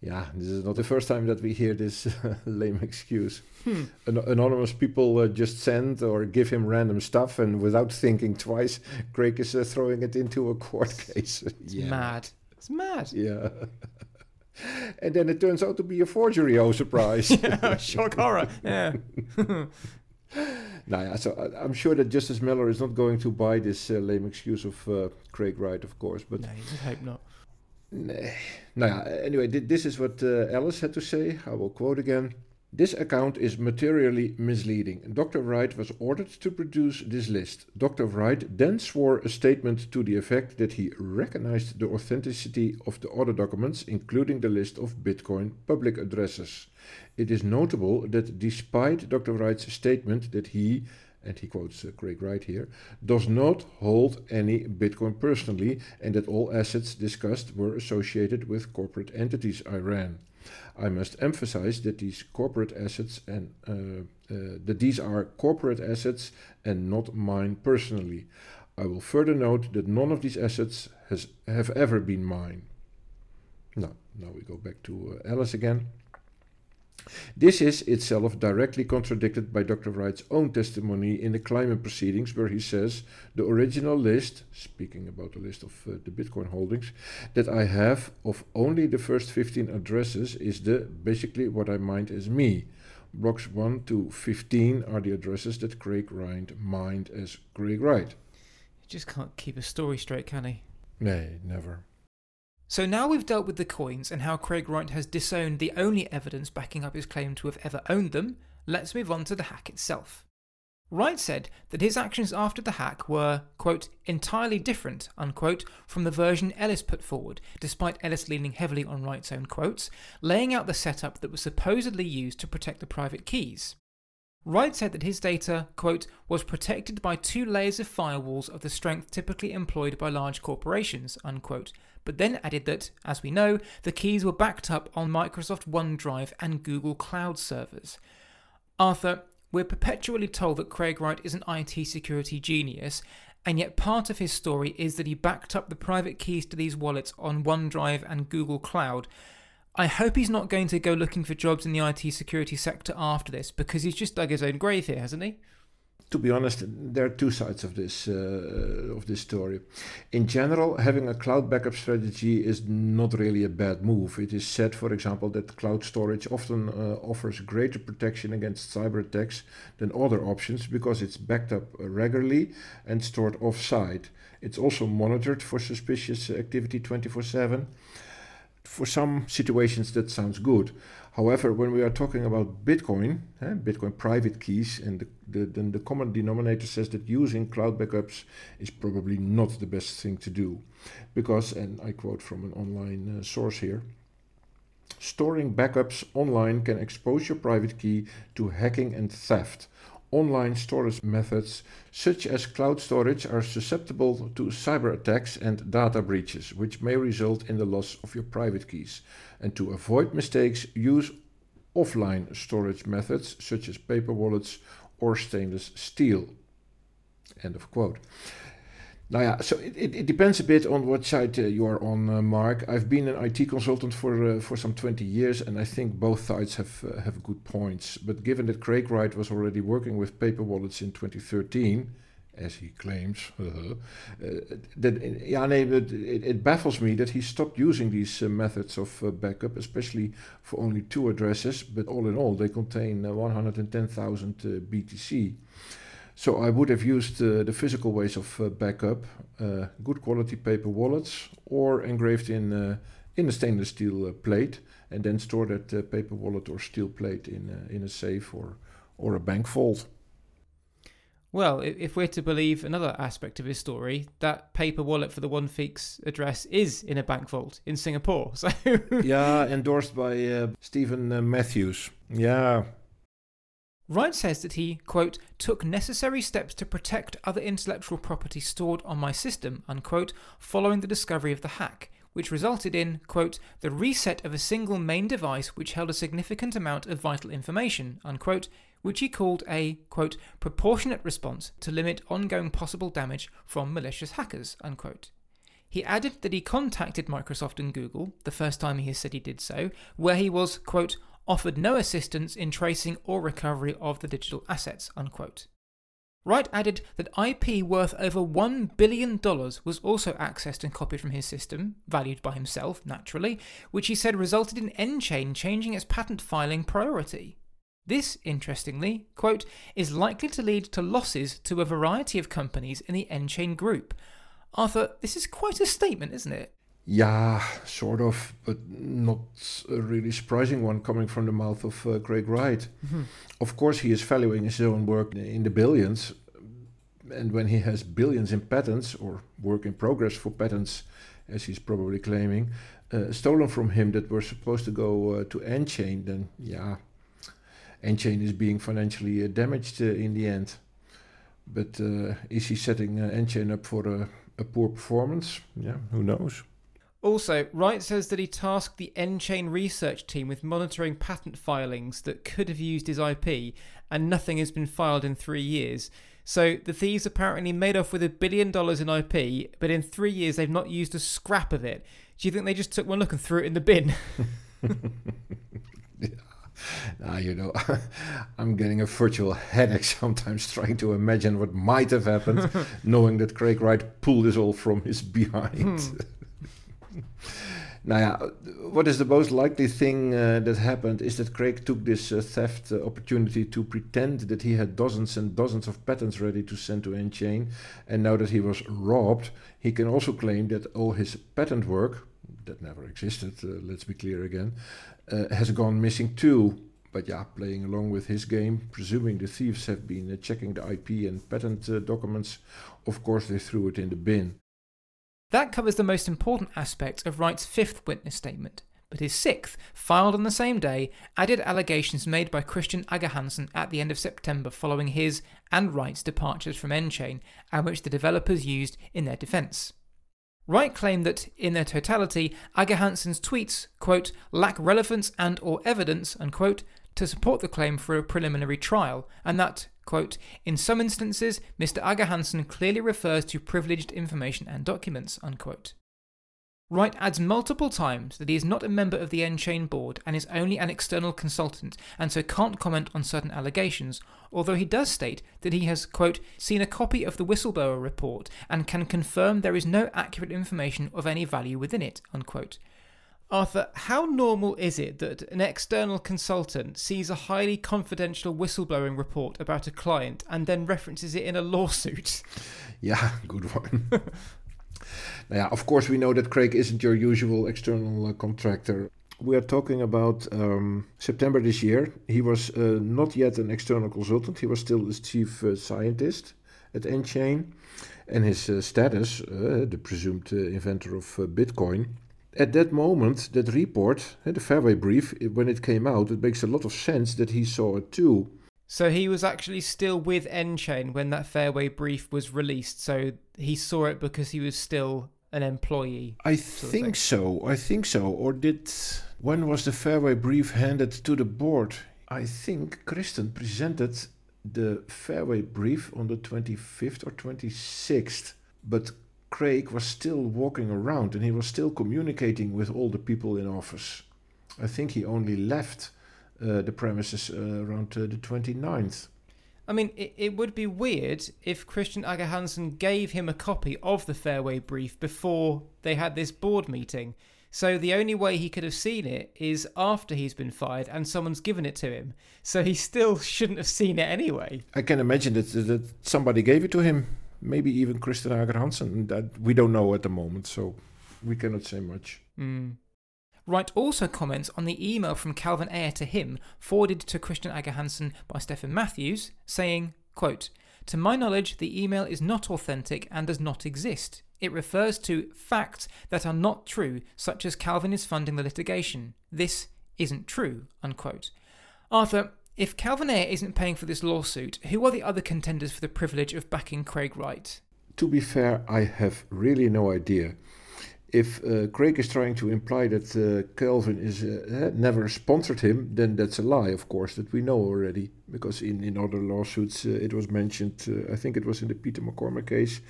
yeah, this is not the first time that we hear this (laughs) lame excuse. Hmm. An- anonymous people uh, just send or give him random stuff, and without thinking twice, Craig is uh, throwing it into a court case. (laughs) it's yeah. mad. It's mad. Yeah. (laughs) and then it turns out to be a forgery. Oh, surprise! yeah, shock horror. Yeah. nou ja, so uh, I'm sure that Justice Mellor is not going to buy this uh, lame excuse of uh, Craig Wright, of course. But no, I hope not. Ja, anyway, this is what uh, Ellis had to say. I will quote again. This account is materially misleading. Dr. Wright was ordered to produce this list. Dr. Wright then swore a statement to the effect that he recognized the authenticity of the other documents, including the list of Bitcoin public addresses. It is notable that despite Dr. Wright's statement that he and he quotes uh, Craig Wright here, does not hold any Bitcoin personally, and that all assets discussed were associated with corporate entities I ran. I must emphasize that these corporate assets and uh, uh, that these are corporate assets and not mine personally. I will further note that none of these assets has have ever been mine. Now, now we go back to uh, Ellis again. This is itself directly contradicted by Dr. Wright's own testimony in the Kleiman proceedings, where he says the original list, speaking about the list of uh, the Bitcoin holdings, that I have of only the first 15 addresses is the basically what I mined as me. Blocks 1 to 15 are the addresses that Craig Wright mined as Craig Wright. He just can't keep a story straight, can he? Nay, never. So now we've dealt with the coins and how Craig Wright has disowned the only evidence backing up his claim to have ever owned them, let's move on to the hack itself. Wright said that his actions after the hack were, quote, entirely different, unquote, from the version Ellis put forward, despite Ellis leaning heavily on Wright's own quotes, laying out the setup that was supposedly used to protect the private keys. Wright said that his data, quote, was protected by two layers of firewalls of the strength typically employed by large corporations, unquote, but then added that, as we know, the keys were backed up on Microsoft OneDrive and Google Cloud servers. Arthur, we're perpetually told that Craig Wright is an IT security genius, and yet part of his story is that he backed up the private keys to these wallets on OneDrive and Google Cloud. I hope he's not going to go looking for jobs in the IT security sector after this because he's just dug his own grave here, hasn't he? To be honest, there are two sides of this uh, of this story. In general, having a cloud backup strategy is not really a bad move. It is said, for example, that cloud storage often uh, offers greater protection against cyber attacks than other options because it's backed up regularly and stored off-site. It's also monitored for suspicious activity 24/7. For some situations, that sounds good. However, when we are talking about Bitcoin, eh, Bitcoin private keys, and the, the, then the common denominator says that using cloud backups is probably not the best thing to do. Because, and I quote from an online uh, source here, storing backups online can expose your private key to hacking and theft online storage methods such as cloud storage are susceptible to cyber attacks and data breaches, which may result in the loss of your private keys. And to avoid mistakes, use offline storage methods such as paper wallets or stainless steel. End of quote. Yeah, so it, it, it, depends a bit on what side uh, you are on, uh, Mark. I've been an IT consultant for uh, for some 20 years, and I think both sides have uh, have good points. But given that Craig Wright was already working with paper wallets in 2013, as he claims, (laughs) uh, that yeah, nee, but it, it, baffles me that he stopped using these uh, methods of backup, especially for only two addresses. But all in all, they contain 110,000 BTC. So I would have used uh, the physical ways of uh, backup, uh, good quality paper wallets, or engraved in uh, in a stainless steel uh, plate, and then store that uh, paper wallet or steel plate in in a safe or or a bank vault. Well, if we're to believe another aspect of his story, that paper wallet for the One Feex address is in a bank vault in Singapore. (laughs) So yeah, endorsed by Stefan Matthews. Yeah, Wright says that he, quote, took necessary steps to protect other intellectual property stored on my system, unquote, following the discovery of the hack, which resulted in, quote, the reset of a single main device which held a significant amount of vital information, unquote, which he called a, quote, proportionate response to limit ongoing possible damage from malicious hackers, unquote. He added that he contacted Microsoft and Google, the first time he has said he did so, where he was, quote, offered no assistance in tracing or recovery of the digital assets. Unquote. Wright added that IP worth over $1 billion was also accessed and copied from his system, valued by himself, naturally, which he said resulted in nChain changing its patent filing priority. This, interestingly, quote, is likely to lead to losses to a variety of companies in the nChain group. Arthur, this is quite a statement, isn't it? Yeah, sort of, but not a really surprising one coming from the mouth of uh, Craig Wright. Mm-hmm. Of course, he is valuing his own work in the billions, and when he has billions in patents or work in progress for patents, as he's probably claiming, uh, stolen from him that were supposed to go uh, to nChain, then yeah, nChain is being financially uh, damaged uh, in the end. But uh, is he setting nChain up for a, a poor performance? Yeah, who knows. Also, Wright says that he tasked the nChain research team with monitoring patent filings that could have used his IP, and nothing has been filed in three years. So the thieves apparently made off with a billion dollars in IP, but in three years they've not used a scrap of it. Do you think they just took one look and threw it in the bin? (laughs) yeah. now, you know, (laughs) I'm getting a virtual headache sometimes trying to imagine what might have happened, (laughs) knowing that Craig Wright pulled this all from his behind. Hmm. Now, yeah, what is the most likely thing uh, that happened is that Craig took this uh, theft uh, opportunity to pretend that he had dozens and dozens of patents ready to send to nChain, and now that he was robbed, he can also claim that all his patent work, that never existed, uh, let's be clear again, uh, has gone missing too. But yeah, playing along with his game, presuming the thieves have been uh, checking the IP and patent documents, of course they threw it in the bin. That covers the most important aspects of Wright's fifth witness statement. But his sixth, filed on the same day, added allegations made by Christen Ager-Hanssen at the end of September following his and Wright's departures from nChain, and which the developers used in their defense. Wright claimed that, in their totality, Ager-Hanssen's tweets, quote, lack relevance and or evidence, unquote, to support the claim for a preliminary trial, and that, quote, in some instances, Mr. Ager-Hanssen clearly refers to privileged information and documents, unquote. Wright adds multiple times that he is not a member of the nChain board and is only an external consultant and so can't comment on certain allegations, although he does state that he has, quote, seen a copy of the whistleblower report and can confirm there is no accurate information of any value within it, unquote. Arthur, how normal is it that an external consultant sees a highly confidential whistleblowing report about a client and then references it in a lawsuit? (laughs) Yeah, good one. (laughs) yeah, of course, we know that Craig isn't your usual external uh, contractor. We are talking about um, September this year. He was uh, not yet an external consultant, he was still the chief uh, scientist at nChain. And his uh, status, uh, the presumed uh, inventor of Bitcoin, at that moment, that report, eh, the Fairway brief, when it came out, it makes a lot of sense that he saw it too. So he was actually still with nChain when that Fairway brief was released. So he saw it because he was still an employee. I think so. I think so. Or did when was the Fairway brief handed to the board? I think Christen presented the Fairway brief on the 25th or 26th, but Craig was still walking around and he was still communicating with all the people in office. I think he only left uh, the premises uh, around uh, the 29th. I mean, it, it would be weird if Christen Ager-Hanssen gave him a copy of the Fairway brief before they had this board meeting. So the only way he could have seen it is after he's been fired and someone's given it to him. So he still (laughs) shouldn't have seen it anyway. I can imagine that, that somebody gave it to him. Maybe even Christen Ager-Hanssen. That we don't know at the moment, so we cannot say much. Mm. Wright also comments on the email from Calvin Ayre to him, forwarded to Christian Ager Hansen by Stefan Matthews, saying, quote, To my knowledge, the email is not authentic and does not exist. It refers to facts that are not true, such as Calvin is funding the litigation. This isn't true. Unquote. Arthur, if Calvin Ayre isn't paying for this lawsuit, who are the other contenders for the privilege of backing Craig Wright? To be fair, I have really no idea if uh, Craig is trying to imply that uh, Calvin is uh, never sponsored him, then that's a lie, of course, that we know already. Because in, in other lawsuits, uh, it was mentioned, uh, I think it was in the Peter McCormack case,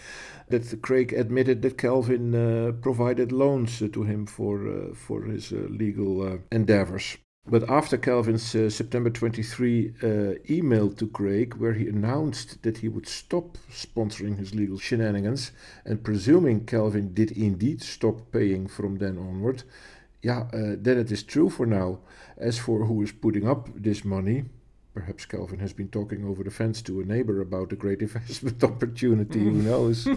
that Craig admitted that Calvin uh, provided loans to him for, for his legal endeavors. But after Calvin's uh, September 23 uh, email to Craig, where he announced that he would stop sponsoring his legal shenanigans, and presuming Calvin did indeed stop paying from then onward, yeah, uh, then it is true for now. As for who is putting up this money, perhaps Calvin has been talking over the fence to a neighbor about a great (laughs) investment opportunity, who (laughs) knows?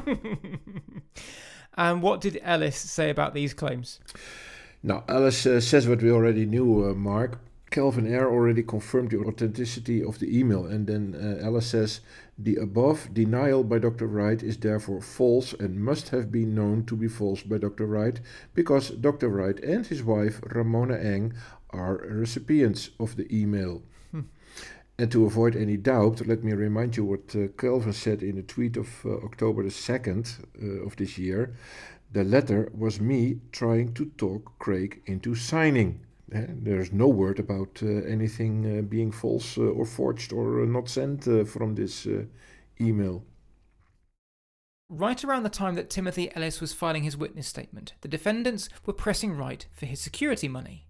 and what did Ellis say about these claims? Now, Ellis uh, says what we already knew, uh, Mark. Calvin Ayre already confirmed the authenticity of the email, and then uh, Ellis says the above denial by Dr. Wright is therefore false and must have been known to be false by Dr. Wright because Dr. Wright and his wife Ramona Eng are recipients of the email. Hmm. And to avoid any doubt, let me remind you what uh, Calvin said in a tweet of uh, October the 2nd uh, of this year the letter was me trying to talk Craig into signing. Uh, there's no word about uh, anything uh, being false uh, or forged or uh, not sent uh, from this email. Right around the time that Timothy Ellis was filing his witness statement, the defendants were pressing Wright for his security money.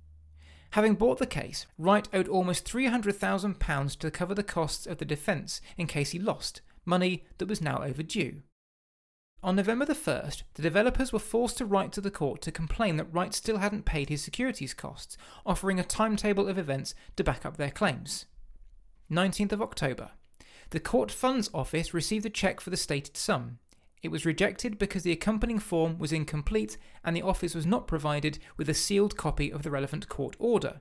Having bought the case, Wright owed almost £300,000 to cover the costs of the defence in case he lost, money that was now overdue. On November the 1st, the developers were forced to write to the court to complain that Wright still hadn't paid his securities costs, offering a timetable of events to back up their claims. 19th of October. The Court Funds Office received a cheque for the stated sum. It was rejected because the accompanying form was incomplete and the office was not provided with a sealed copy of the relevant court order.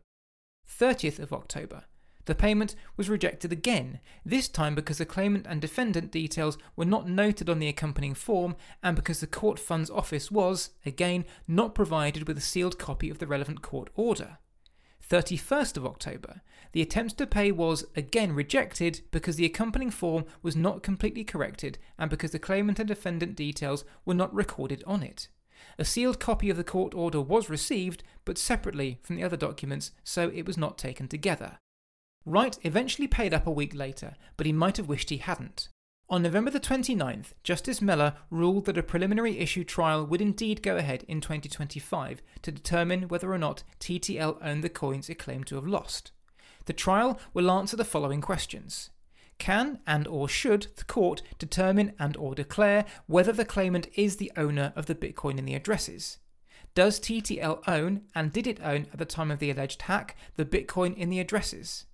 30th of October. The payment was rejected again, this time because the claimant and defendant details were not noted on the accompanying form and because the Court Funds Office was, again, not provided with a sealed copy of the relevant court order. 31st of October, the attempt to pay was again rejected because the accompanying form was not completely corrected and because the claimant and defendant details were not recorded on it. A sealed copy of the court order was received, but separately from the other documents, so it was not taken together. Wright eventually paid up a week later, but he might have wished he hadn't. On November the 29th, Justice Mellor ruled that a preliminary issue trial would indeed go ahead in 2025 to determine whether or not TTL owned the coins it claimed to have lost. The trial will answer the following questions. Can and or should the court determine and or declare whether the claimant is the owner of the Bitcoin in the addresses? Does TTL own and did it own at the time of the alleged hack the Bitcoin in the addresses?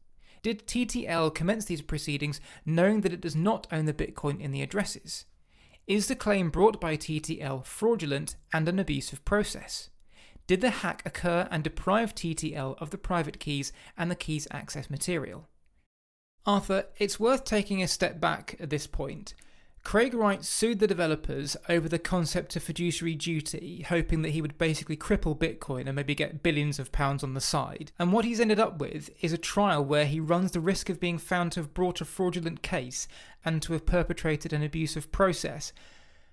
Did TTL commence these proceedings knowing that it does not own the Bitcoin in the addresses? Is the claim brought by TTL fraudulent and an abusive process? Did the hack occur and deprive TTL of the private keys and the keys access material? Arthur, it's worth taking a step back at this point Craig Wright sued the developers over the concept of fiduciary duty, hoping that he would basically cripple Bitcoin and maybe get billions of pounds on the side. And what he's ended up with is a trial where he runs the risk of being found to have brought a fraudulent case and to have perpetrated an abusive process.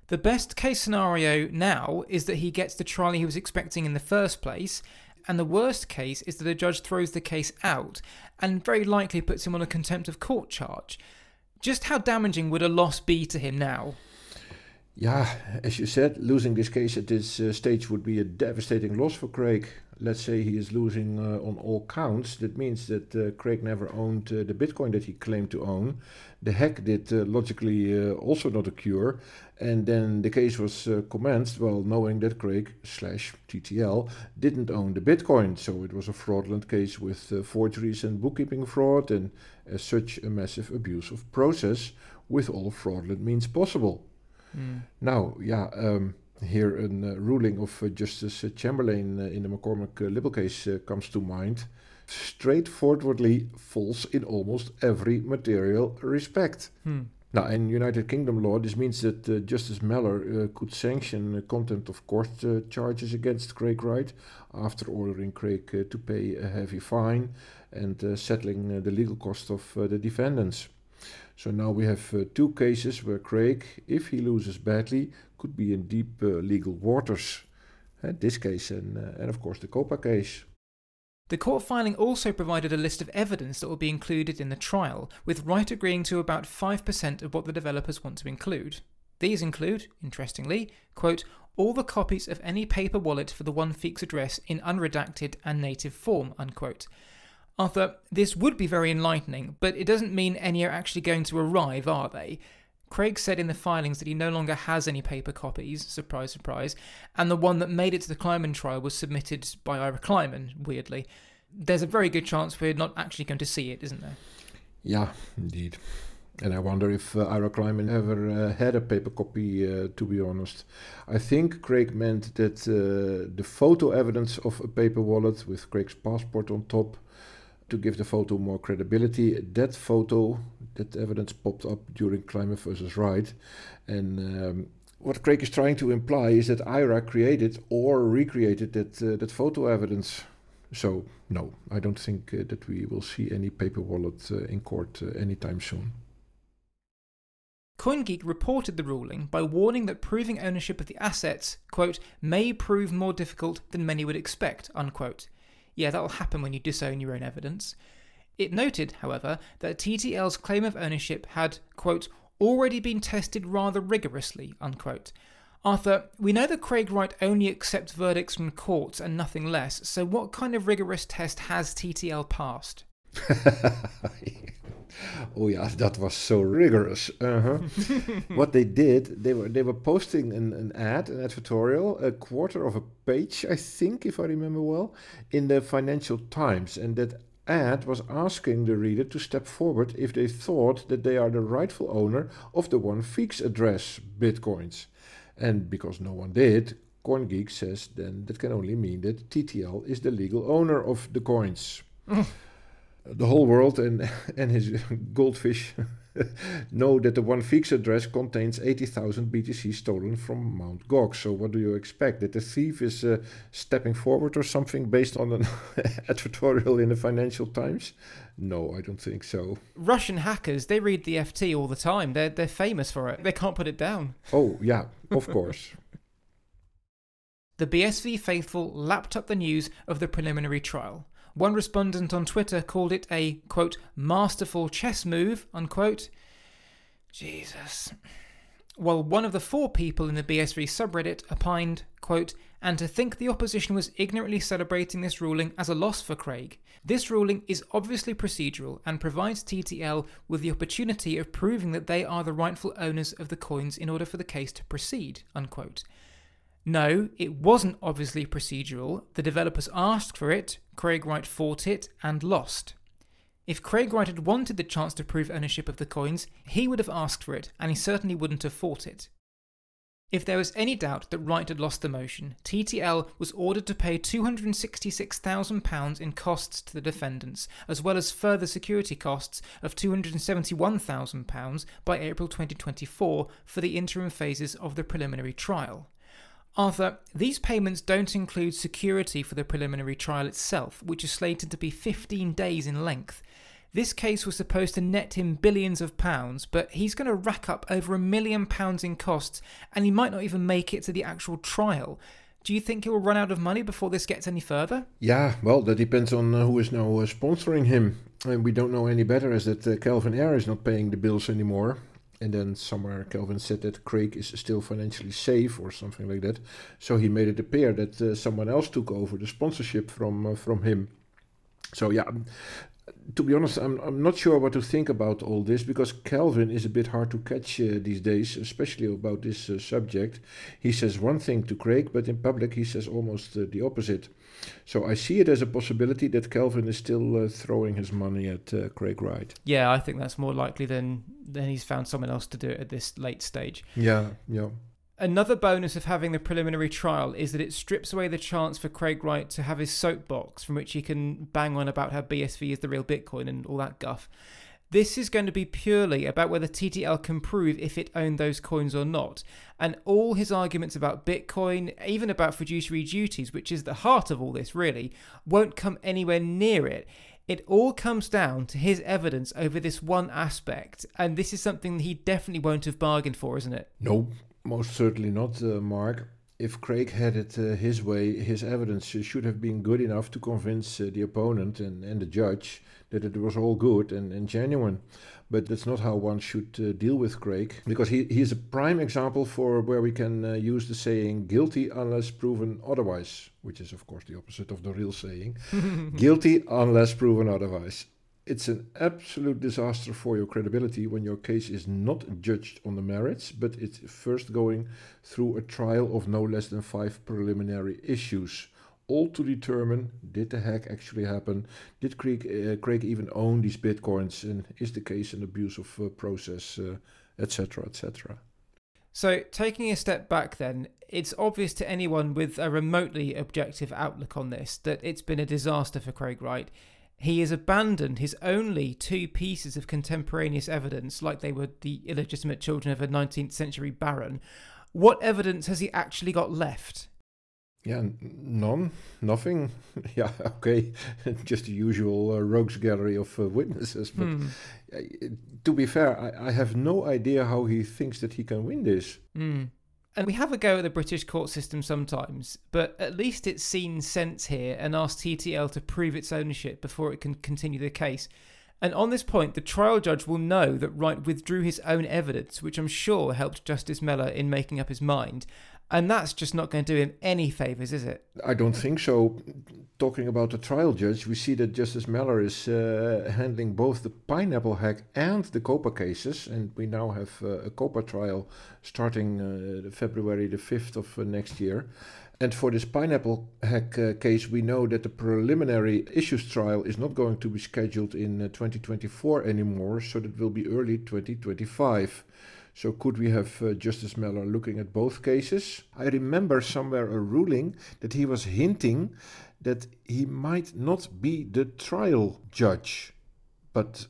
The best case scenario now is that he gets the trial he was expecting in the first place, and the worst case is that a judge throws the case out and very likely puts him on a contempt of court charge. Just how damaging would a loss be to him now? Yeah, as you said, losing this case at this uh, stage would be a devastating loss for Craig. Let's say he is losing uh, on all counts. That means that uh, Craig never owned uh, the Bitcoin that he claimed to own. The hack did uh, logically uh, also not occur. And then the case was commenced, while knowing that Craig slash TTL didn't own the Bitcoin. So it was a fraudulent case with forgeries and bookkeeping fraud, and as such, a massive abuse of process with all fraudulent means possible. Mm. Now, yeah, um, here a uh, ruling of uh, Justice Chamberlain uh, in the McCormack libel case comes to mind. Straightforwardly false in almost every material respect. Hmm. Now, in United Kingdom law, this means that uh, Justice Mellor uh, could sanction uh, contempt of court charges against Craig Wright after ordering Craig to pay a heavy fine and settling the legal cost of the defendants. So now we have uh, two cases where Craig, if he loses badly, could be in deep uh, legal waters. Uh, this case and, uh, and of course the Copa case. The court filing also provided a list of evidence that will be included in the trial, with Wright agreeing to about 5% of what the developers want to include. These include, interestingly, quote, all the copies of any paper wallet for the one Feex address in unredacted and native form, unquote, Arthur, this would be very enlightening, but it doesn't mean any are actually going to arrive, are they? Craig said in the filings that he no longer has any paper copies, surprise, surprise, and the one that made it to the Kleiman trial was submitted by Ira Kleiman, weirdly. There's a very good chance we're not actually going to see it, isn't there? Yeah, indeed. And I wonder if uh, Ira Kleiman ever uh, had a paper copy, uh, to be honest. I think Craig meant that uh, the photo evidence of a paper wallet with Craig's passport on top to give the photo more credibility. That photo, that evidence popped up during Kleiman versus Wright. And um, what Craig is trying to imply is that Ira created or recreated that, uh, that photo evidence. So, no, I don't think uh, that we will see any paper wallet uh, in court uh, anytime soon. CoinGeek reported the ruling by warning that proving ownership of the assets, quote, may prove more difficult than many would expect, unquote. Yeah, that'll happen when you disown your own evidence. It noted, however, that TTL's claim of ownership had, quote, already been tested rather rigorously, unquote. Arthur, we know that Craig Wright only accepts verdicts from courts and nothing less, so what kind of rigorous test has TTL passed? (laughs) oh yeah, that was so rigorous. Uh-huh. (laughs) what they did, they were they were posting an, an ad, an editorial, a quarter of a page, I think, if I remember well, in the Financial Times, and that ad was asking the reader to step forward if they thought that they are the rightful owner of the one Feex address bitcoins. And because no one did, CoinGeek says then that can only mean that TTL is the legal owner of the coins. (laughs) the whole world and, (laughs) and his goldfish (laughs) know that the one Feex address contains 80,000 BTC stolen from Mount Gox. So, what do you expect? That the thief is uh, stepping forward or something based on an (laughs) editorial in the Financial Times? No, I don't think so. Russian hackers, they read the FT all the time. They're, they're famous for it. They can't put it down. Oh, yeah, of course. the BSV faithful lapped up the news of the preliminary trial. One respondent on Twitter called it a, quote, masterful chess move, unquote. Jesus. While one of the four people in the BSV subreddit opined, quote, and to think the opposition was ignorantly celebrating this ruling as a loss for Craig. This ruling is obviously procedural and provides TTL with the opportunity of proving that they are the rightful owners of the coins in order for the case to proceed, unquote. No, it wasn't obviously procedural. The developers asked for it, Craig Wright fought it, and lost. If Craig Wright had wanted the chance to prove ownership of the coins, he would have asked for it, and he certainly wouldn't have fought it. If there was any doubt that Wright had lost the motion, TTL was ordered to pay £266,000 in costs to the defendants, as well as further security costs of £271,000 by April 2024 for the interim phases of the preliminary trial. Arthur, these payments don't include security for the preliminary trial itself, which is slated to be 15 days in length. This case was supposed to net him billions of pounds, but he's going to rack up over a million pounds in costs, and he might not even make it to the actual trial. Do you think he'll run out of money before this gets any further? Yeah, well, that depends on uh, who is now uh, sponsoring him. And we don't know any better as that uh, Kelvin Ayre is not paying the bills anymore and then somewhere Kelvin said that Craig is still financially safe or something like that. So he made it appear that uh, someone else took over the sponsorship from uh, from him. So yeah, to be honest, I'm I'm not sure what to think about all this because Calvin is a bit hard to catch uh, these days, especially about this uh, subject. He says one thing to Craig, but in public he says almost uh, the opposite. So I see it as a possibility that Calvin is still uh, throwing his money at uh, Craig Wright. Yeah, I think that's more likely than than he's found someone else to do it at this late stage. Yeah, yeah. Another bonus of having the preliminary trial is that it strips away the chance for Craig Wright to have his soapbox from which he can bang on about how BSV is the real Bitcoin and all that guff. This is going to be purely about whether TTL can prove if it owned those coins or not. And all his arguments about Bitcoin, even about fiduciary duties, which is the heart of all this really, won't come anywhere near it. It all comes down to his evidence over this one aspect, and this is something he definitely won't have bargained for, isn't it? No, most certainly not, uh, Mark if Craig had it uh, his way, his evidence should have been good enough to convince uh, the opponent and, and the judge that it was all good and, and genuine. But that's not how one should uh, deal with Craig, because he, he is a prime example for where we can uh, use the saying guilty unless proven otherwise, which is, of course, the opposite of the real saying (laughs) guilty unless proven otherwise. It's an absolute disaster for your credibility when your case is not judged on the merits, but it's first going through a trial of no less than five preliminary issues all to determine did the hack actually happen? Did Craig, uh, Craig even own these bitcoins? And is the case an abuse of uh, process, etc., uh, etc.? so, taking a step back, then, it's obvious to anyone with a remotely objective outlook on this that it's been a disaster for Craig Wright. He has abandoned his only two pieces of contemporaneous evidence, like they were the illegitimate children of a 19th century baron. What evidence has he actually got left? Yeah, none, nothing. (laughs) yeah, okay, (laughs) just the usual uh, rogues gallery of uh, witnesses. But mm. uh, to be fair, I, I, have no idea how he thinks that he can win this. Mm. And we have a go at the British court system sometimes, but at least it's seen sense here and asked TTL to prove its ownership before it can continue the case. And on this point, the trial judge will know that Wright withdrew his own evidence, which I'm sure helped Justice Mellor in making up his mind. And that's just not going to do him any favours, is it? I don't think so. Talking about the trial judge, we see that Justice Mellor is uh, handling both the pineapple hack and the COPA cases, and we now have uh, a COPA trial starting uh, February the 5th of uh, next year. And for this pineapple hack uh, case, we know that the preliminary issues trial is not going to be scheduled in uh, 2024 anymore, so that will be early 2025. So could we have uh, Justice Mellor looking at both cases? I remember somewhere a ruling that he was hinting that he might not be the trial judge, but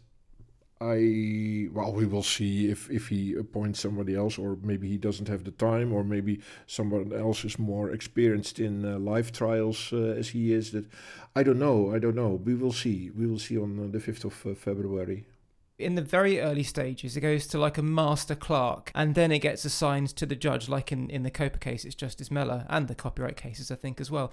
I well, we will see if if he appoints somebody else, or maybe he doesn't have the time, or maybe someone else is more experienced in uh, live trials uh, as he is. That I don't know. I don't know. We will see. We will see on uh, the fifth of uh, February. In the very early stages, it goes to like a master clerk, and then it gets assigned to the judge, like in in the COPA case, it's Justice Mellor, and the copyright cases, I think, as well.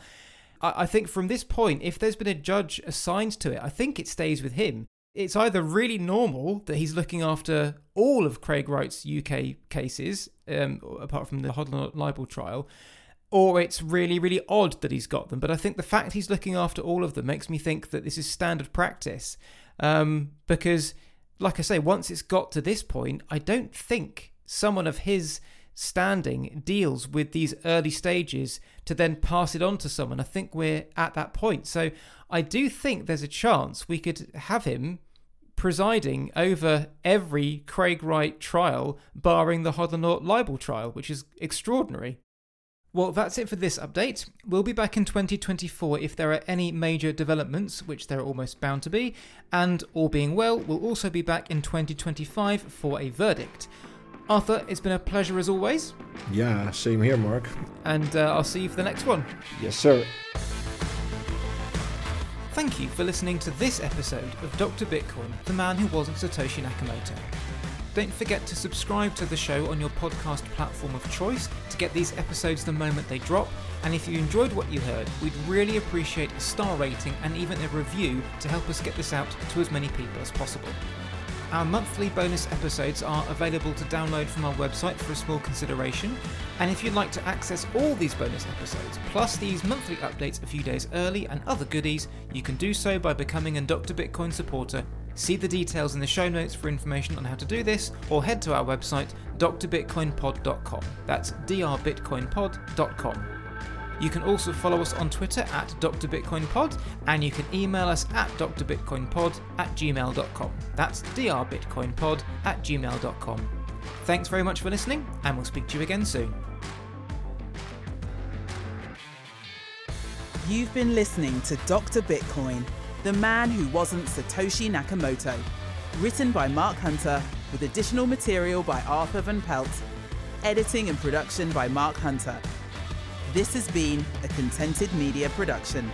I, I think from this point, if there's been a judge assigned to it, I think it stays with him it's either really normal that he's looking after all of Craig Wright's UK cases, um, apart from the Hodler libel trial, or it's really, really odd that he's got them. But I think the fact he's looking after all of them makes me think that this is standard practice. Um, because, like I say, once it's got to this point, I don't think someone of his standing deals with these early stages to then pass it on to someone. I think we're at that point. So I do think there's a chance we could have him presiding over every Craig Wright trial, barring the Hodlonaut libel trial, which is extraordinary. Well, that's it for this update. We'll be back in 2024 if there are any major developments, which there are almost bound to be, and all being well, we'll also be back in 2025 for a verdict. Arthur, it's been a pleasure as always. Yeah, same here, Mark. And uh, I'll see you for the next one. Yes, sir. Thank you for listening to this episode of Dr. Bitcoin, the man who wasn't Satoshi Nakamoto. Don't forget to subscribe to the show on your podcast platform of choice to get these episodes the moment they drop. And if you enjoyed what you heard, we'd really appreciate a star rating and even a review to help us get this out to as many people as possible. Our monthly bonus episodes are available to download from our website for a small consideration. And if you'd like to access all these bonus episodes, plus these monthly updates a few days early and other goodies, you can do so by becoming a Dr. Bitcoin supporter. See the details in the show notes for information on how to do this, or head to our website, drbitcoinpod.com. That's drbitcoinpod.com. You can also follow us on Twitter at drbitcoinpod, and you can email us at drbitcoinpod at gmail.com. That's drbitcoinpod at gmail.com. Thanks very much for listening, and we'll speak to you again soon. You've been listening to Dr. Bitcoin, the man who wasn't Satoshi Nakamoto. Written by Mark Hunter, with additional material by Arthur Van Pelt. Editing and production by Mark Hunter. This has been a Contented Media production.